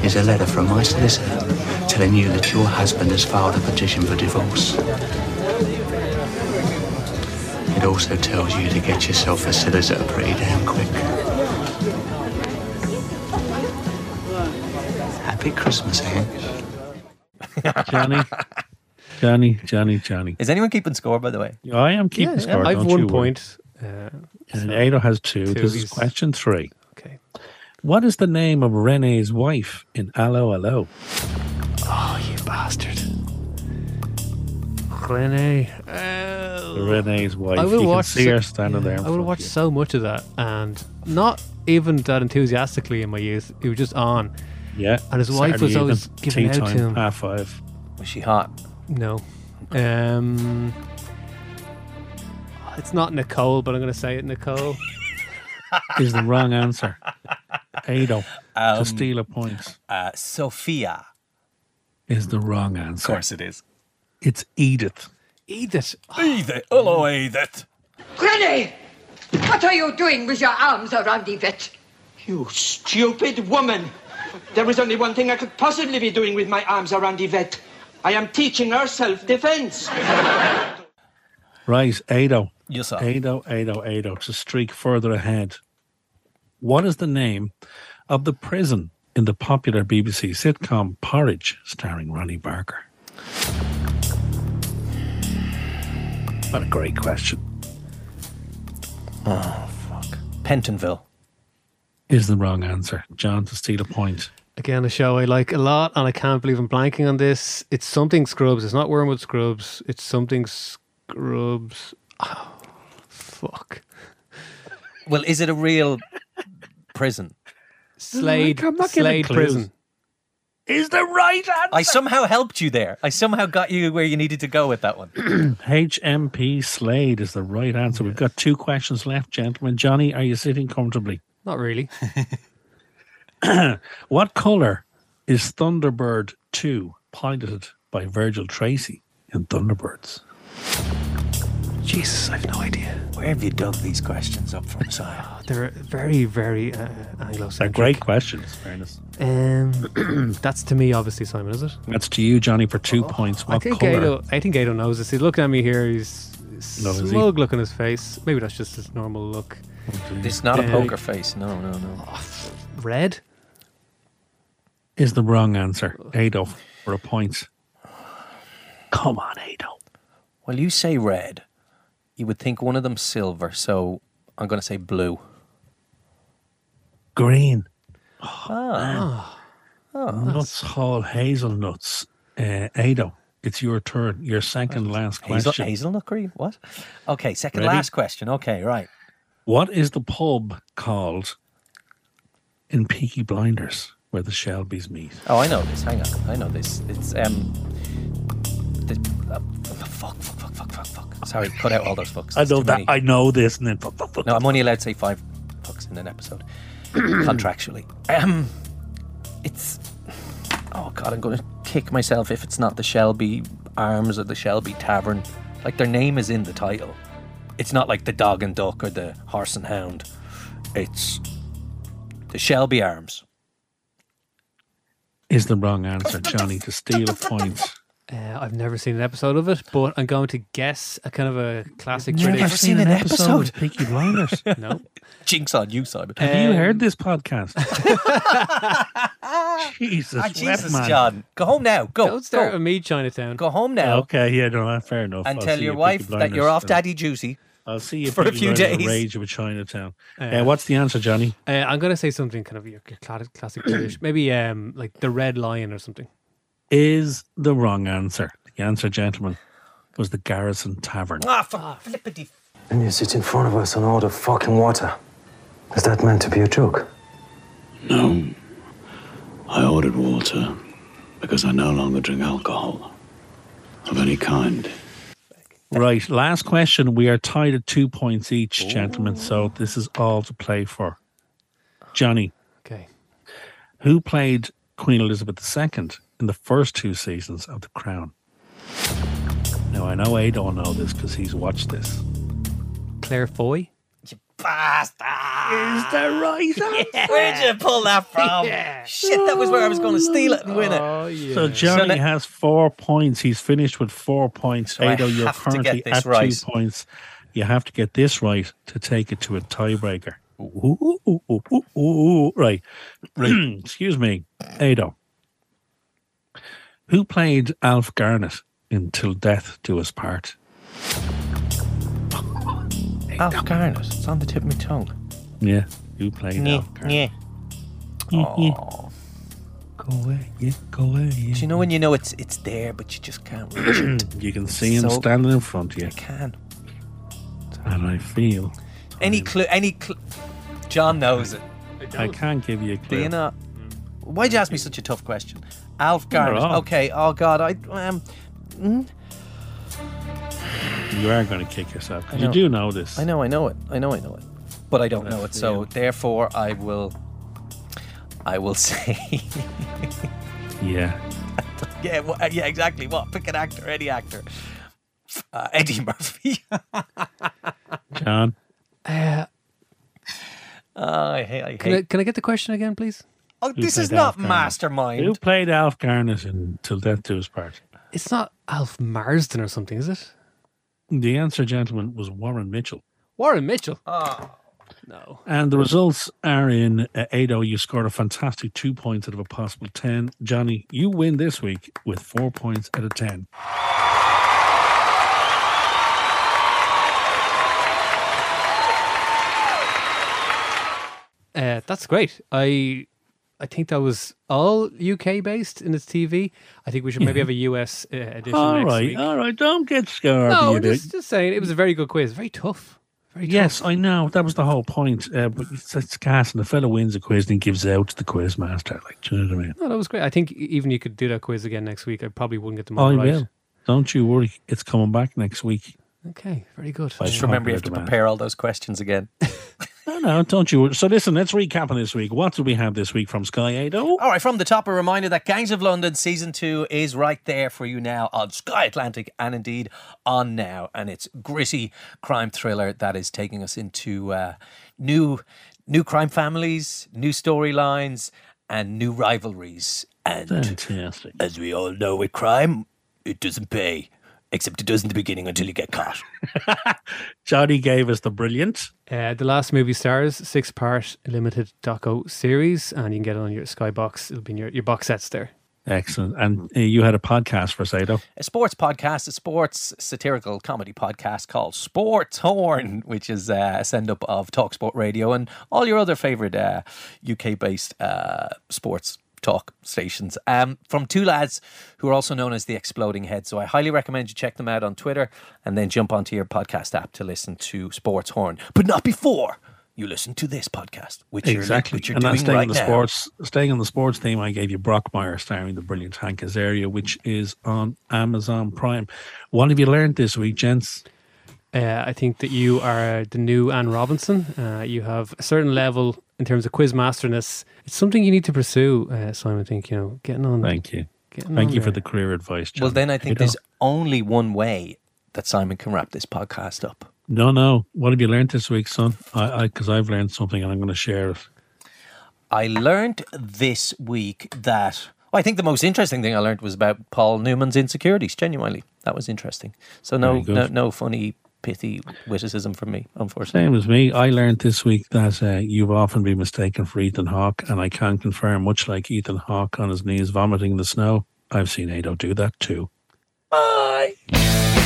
is a letter from my solicitor telling you that your husband has filed a petition for divorce. It also tells you to get yourself a solicitor pretty damn quick. Happy Christmas, Ange. <laughs> Johnny. Johnny, Johnny, Johnny. Is anyone keeping score, by the way? I am keeping Yeah, score. I've one point. Uh, And Ado has two. Two, This is he's- question three. Okay. What is the name of Renee's wife in Allo Allo? Oh, you bastard. Renee. Oh. Renee's wife. I will you watch can see so- her standing there. I would watch you. so much of that, and not even that enthusiastically in my youth. It was just on. Yeah. And his wife Saturday was always evening, giving tea out to him. Half five. Was she hot? No. Um. It's not Nicole, but I'm going to say it, Nicole. <laughs> Is the wrong answer. <laughs> Ado Um, to steal a point Uh, Sophia. is the wrong answer. Of course it is. It's Edith. Edith. <gasps> Edith. Hello, Edith. Granny! What are you doing with your arms around Yvette? You stupid woman! There is only one thing I could possibly be doing with my arms around Yvette. I am teaching her self-defense. <laughs> Right, Ado. Yes, sir. Ado, Ado, Ado. To streak further ahead. What is the name of the prison in the popular BBC sitcom Porridge, starring Ronnie Barker? What a great question. Oh, fuck. Pentonville. Is the wrong answer. John to steal a point. Again, a show I like a lot, and I can't believe I'm blanking on this. It's something Scrubs. It's not Wormwood Scrubs. It's something Scrubs. Oh, fuck. Well, is it a real prison? Slade. I'm not giving Slade clues. Prison. Is the right answer. I somehow helped you there. I somehow got you where you needed to go with that one. <clears throat> HMP Slade is the right answer. We've got two questions left, gentlemen. Johnny, are you sitting comfortably? Not really. <laughs> what colour is Thunderbird 2 piloted by Virgil Tracy in Thunderbirds? Jesus, I've no idea. Where have you dug these questions up from, Si? <laughs> They're very, very uh, Anglo-centric. They're great questions, fairness. Um, <clears throat> that's to me, obviously, Simon, is it? That's to you, Johnny, for two points. I What think colour? Ado, I think Ado knows this. He's looking at me here. He's No, is he? smug look on his face. Maybe that's just his normal look. This is not a poker face. No, no, no. Red? Is the wrong answer. Ado for a point. Come on, Ado. Well, you say red. You would think one of them silver, so I'm going to say blue. Green. Ah. Nuts Hall hazelnuts. Uh, Ado, it's your turn. Your second last Hazel, question. hazelnut green? What? Okay, second Ready? last question. Okay, right. What is the pub called in Peaky Blinders where the Shelbys meet? Oh, I know this. Hang on. I know this. It's, um. The, uh, fuck, fuck, fuck, fuck, fuck, fuck. Sorry, cut out all those fucks. I know that. many. I know this. And then fuck, fuck, fuck. No, I'm only allowed to say five fucks in an episode, <clears throat> contractually. Um, it's. Oh god, I'm going to kick myself if it's not the Shelby Arms or the Shelby Tavern. Like their name is in the title. It's not like the dog and duck or the horse and hound. It's the Shelby Arms. Is the wrong answer, Johnny, to steal a point. <laughs> Uh, I've never seen an episode of it, but I'm going to guess a kind of a classic Never British. seen an episode of <laughs> Peaky Blinders. no. Jinx on you, Simon. Have you heard this podcast? <laughs> Jesus, Ah, Jesus, man. John. Go home now. Go. Don't start go. with me, Chinatown. Go home now Okay, yeah, no, fair enough. and I'll tell your wife that you're off Daddy Juicy. I'll see you for a few Blinders, days. Rage of a Chinatown. Uh, Uh, what's the answer, Johnny? Uh, I'm going to say something kind of your, your classic British. <clears throat> Maybe um, like the Red Lion or something. Is the wrong answer. The answer, gentlemen, was the Garrison Tavern. Ah, for flippity. And you sit in front of us and order fucking water. Is that meant to be a joke? No. I ordered water because I no longer drink alcohol of any kind. Right, last question. We are tied at two points each, gentlemen, so this is all to play for. Johnny. Okay. Who played Queen Elizabeth II in the first two seasons of The Crown? Now, I know A don't know this because he's watched this. Claire Foy. Bastard. Is the right <laughs> answer? Where'd you pull that from? Shit, that was where I was going to steal it and win it. Oh, yeah. So Johnny now- has four points. He's finished with four points. So I Ado, you're have to currently this at right. two points. You have to get this right to take it to a tiebreaker. Ooh, ooh, ooh, ooh, ooh, ooh. <clears throat> Right. Excuse me. Ado. Who played Alf Garnett in Till Death Do Us Part? Alf Garnett. It's on the tip of my tongue. Yeah. Who played Yeah, Alf Garnett? yeah. Oh. Go away. Yeah, go away. Yeah. Do you know when you know it's it's there, but you just can't reach it? <clears throat> You can see him So- standing in front of you. I can. And I feel Any clue? Any clue? John knows it. I can't give you a Do clue. you not? Why'd you ask me such a tough question? Alf Garnett. Okay. Oh God. I um. mm, You are going to kick yourself. 'cause I You know. do know this. I know. I know it. I know. I know it. But I don't know it. That's So you. therefore, I will. I will <laughs> say. Yeah. <laughs> yeah. wha- yeah. Exactly. What? Pick an actor. Any actor. Uh, Eddie Murphy. <laughs> John. Uh, Oh, I hate. I hate. can, I, can I get the question again, please? oh, Who this is played not Alf Garnett? Mastermind. Who played Alf Garnett in Till Death Do Us Part? It's not Alf Marsden or something, is it? The answer, gentlemen, was Warren Mitchell. Warren Mitchell. Oh. No. And the results are in uh, Ado. You scored a fantastic two points out of a possible 10. Johnny, you win this week with four points out of 10. Uh, that's great. I I think that was all UK based in its TV. I think we should maybe Yeah. have a US uh, edition All next right, week. all right. Don't get scared. no, just, just saying it was a very good quiz. Very tough. Very tough. Yes, I know. That was the whole point. Uh, but it's, it's gas, and the fellow wins a quiz and he gives out to the quiz master. Like, do you know what I mean? No, that was great. I think even you could do that quiz again next week. I probably wouldn't get them I all right. will. Don't you worry. It's coming back next week. Okay, very good. By Just remember, you have to demand. prepare all those questions again. <laughs> No, no, don't you. So listen, let's recap on this week. What do we have this week from Sky Ado? All right, from the top, a reminder that Gangs of London season two is right there for you now on Sky Atlantic and indeed on now. And it's gritty crime thriller that is taking us into uh, new new crime families, new storylines, and new rivalries. And Fantastic. as we all know with crime, it doesn't pay. Except it does in the beginning until you get caught. <laughs> Johnny gave us the brilliant. Uh, the Last Movie Stars, six part limited doco series, and you can get it on your Skybox. It'll be in your, your box sets there. Excellent. And uh, you had a podcast for Sado. a sports podcast, a sports satirical comedy podcast called Sports Horn, which is uh, a send up of Talksport Radio and all your other favorite uh, UK based uh, sports talk stations um, from two lads who are also known as the Exploding Head. So I highly recommend you check them out on Twitter and then jump onto your podcast app to listen to Sports Horn, but not before. You listen to this podcast, which exactly. you're, which you're and doing staying right on the now. sports staying on the sports theme, I gave you Brock Brockmire starring the brilliant Hank Azaria, which is on Amazon Prime. What have you learned this week, gents? Uh, I think that you are the new Anne Robinson. Uh, you have a certain level in terms of quiz masterness. It's something you need to pursue, uh, Simon. I think you know, getting on. Thank you. Thank on you for the career advice. Well, then I think You there's know, only one way that Simon can wrap this podcast up. No, no. What have you learned this week, son? I because I've learned something and I'm going to share it. I learned this week that well, I think the most interesting thing I learned was about Paul Newman's insecurities. Genuinely, that was interesting. So no, no, no funny, pithy witticism from me, unfortunately. Same as me. I learned this week that uh, you've often been mistaken for Ethan Hawke, and I can confirm, much like Ethan Hawke on his knees vomiting in the snow, I've seen Ado do that too. Bye.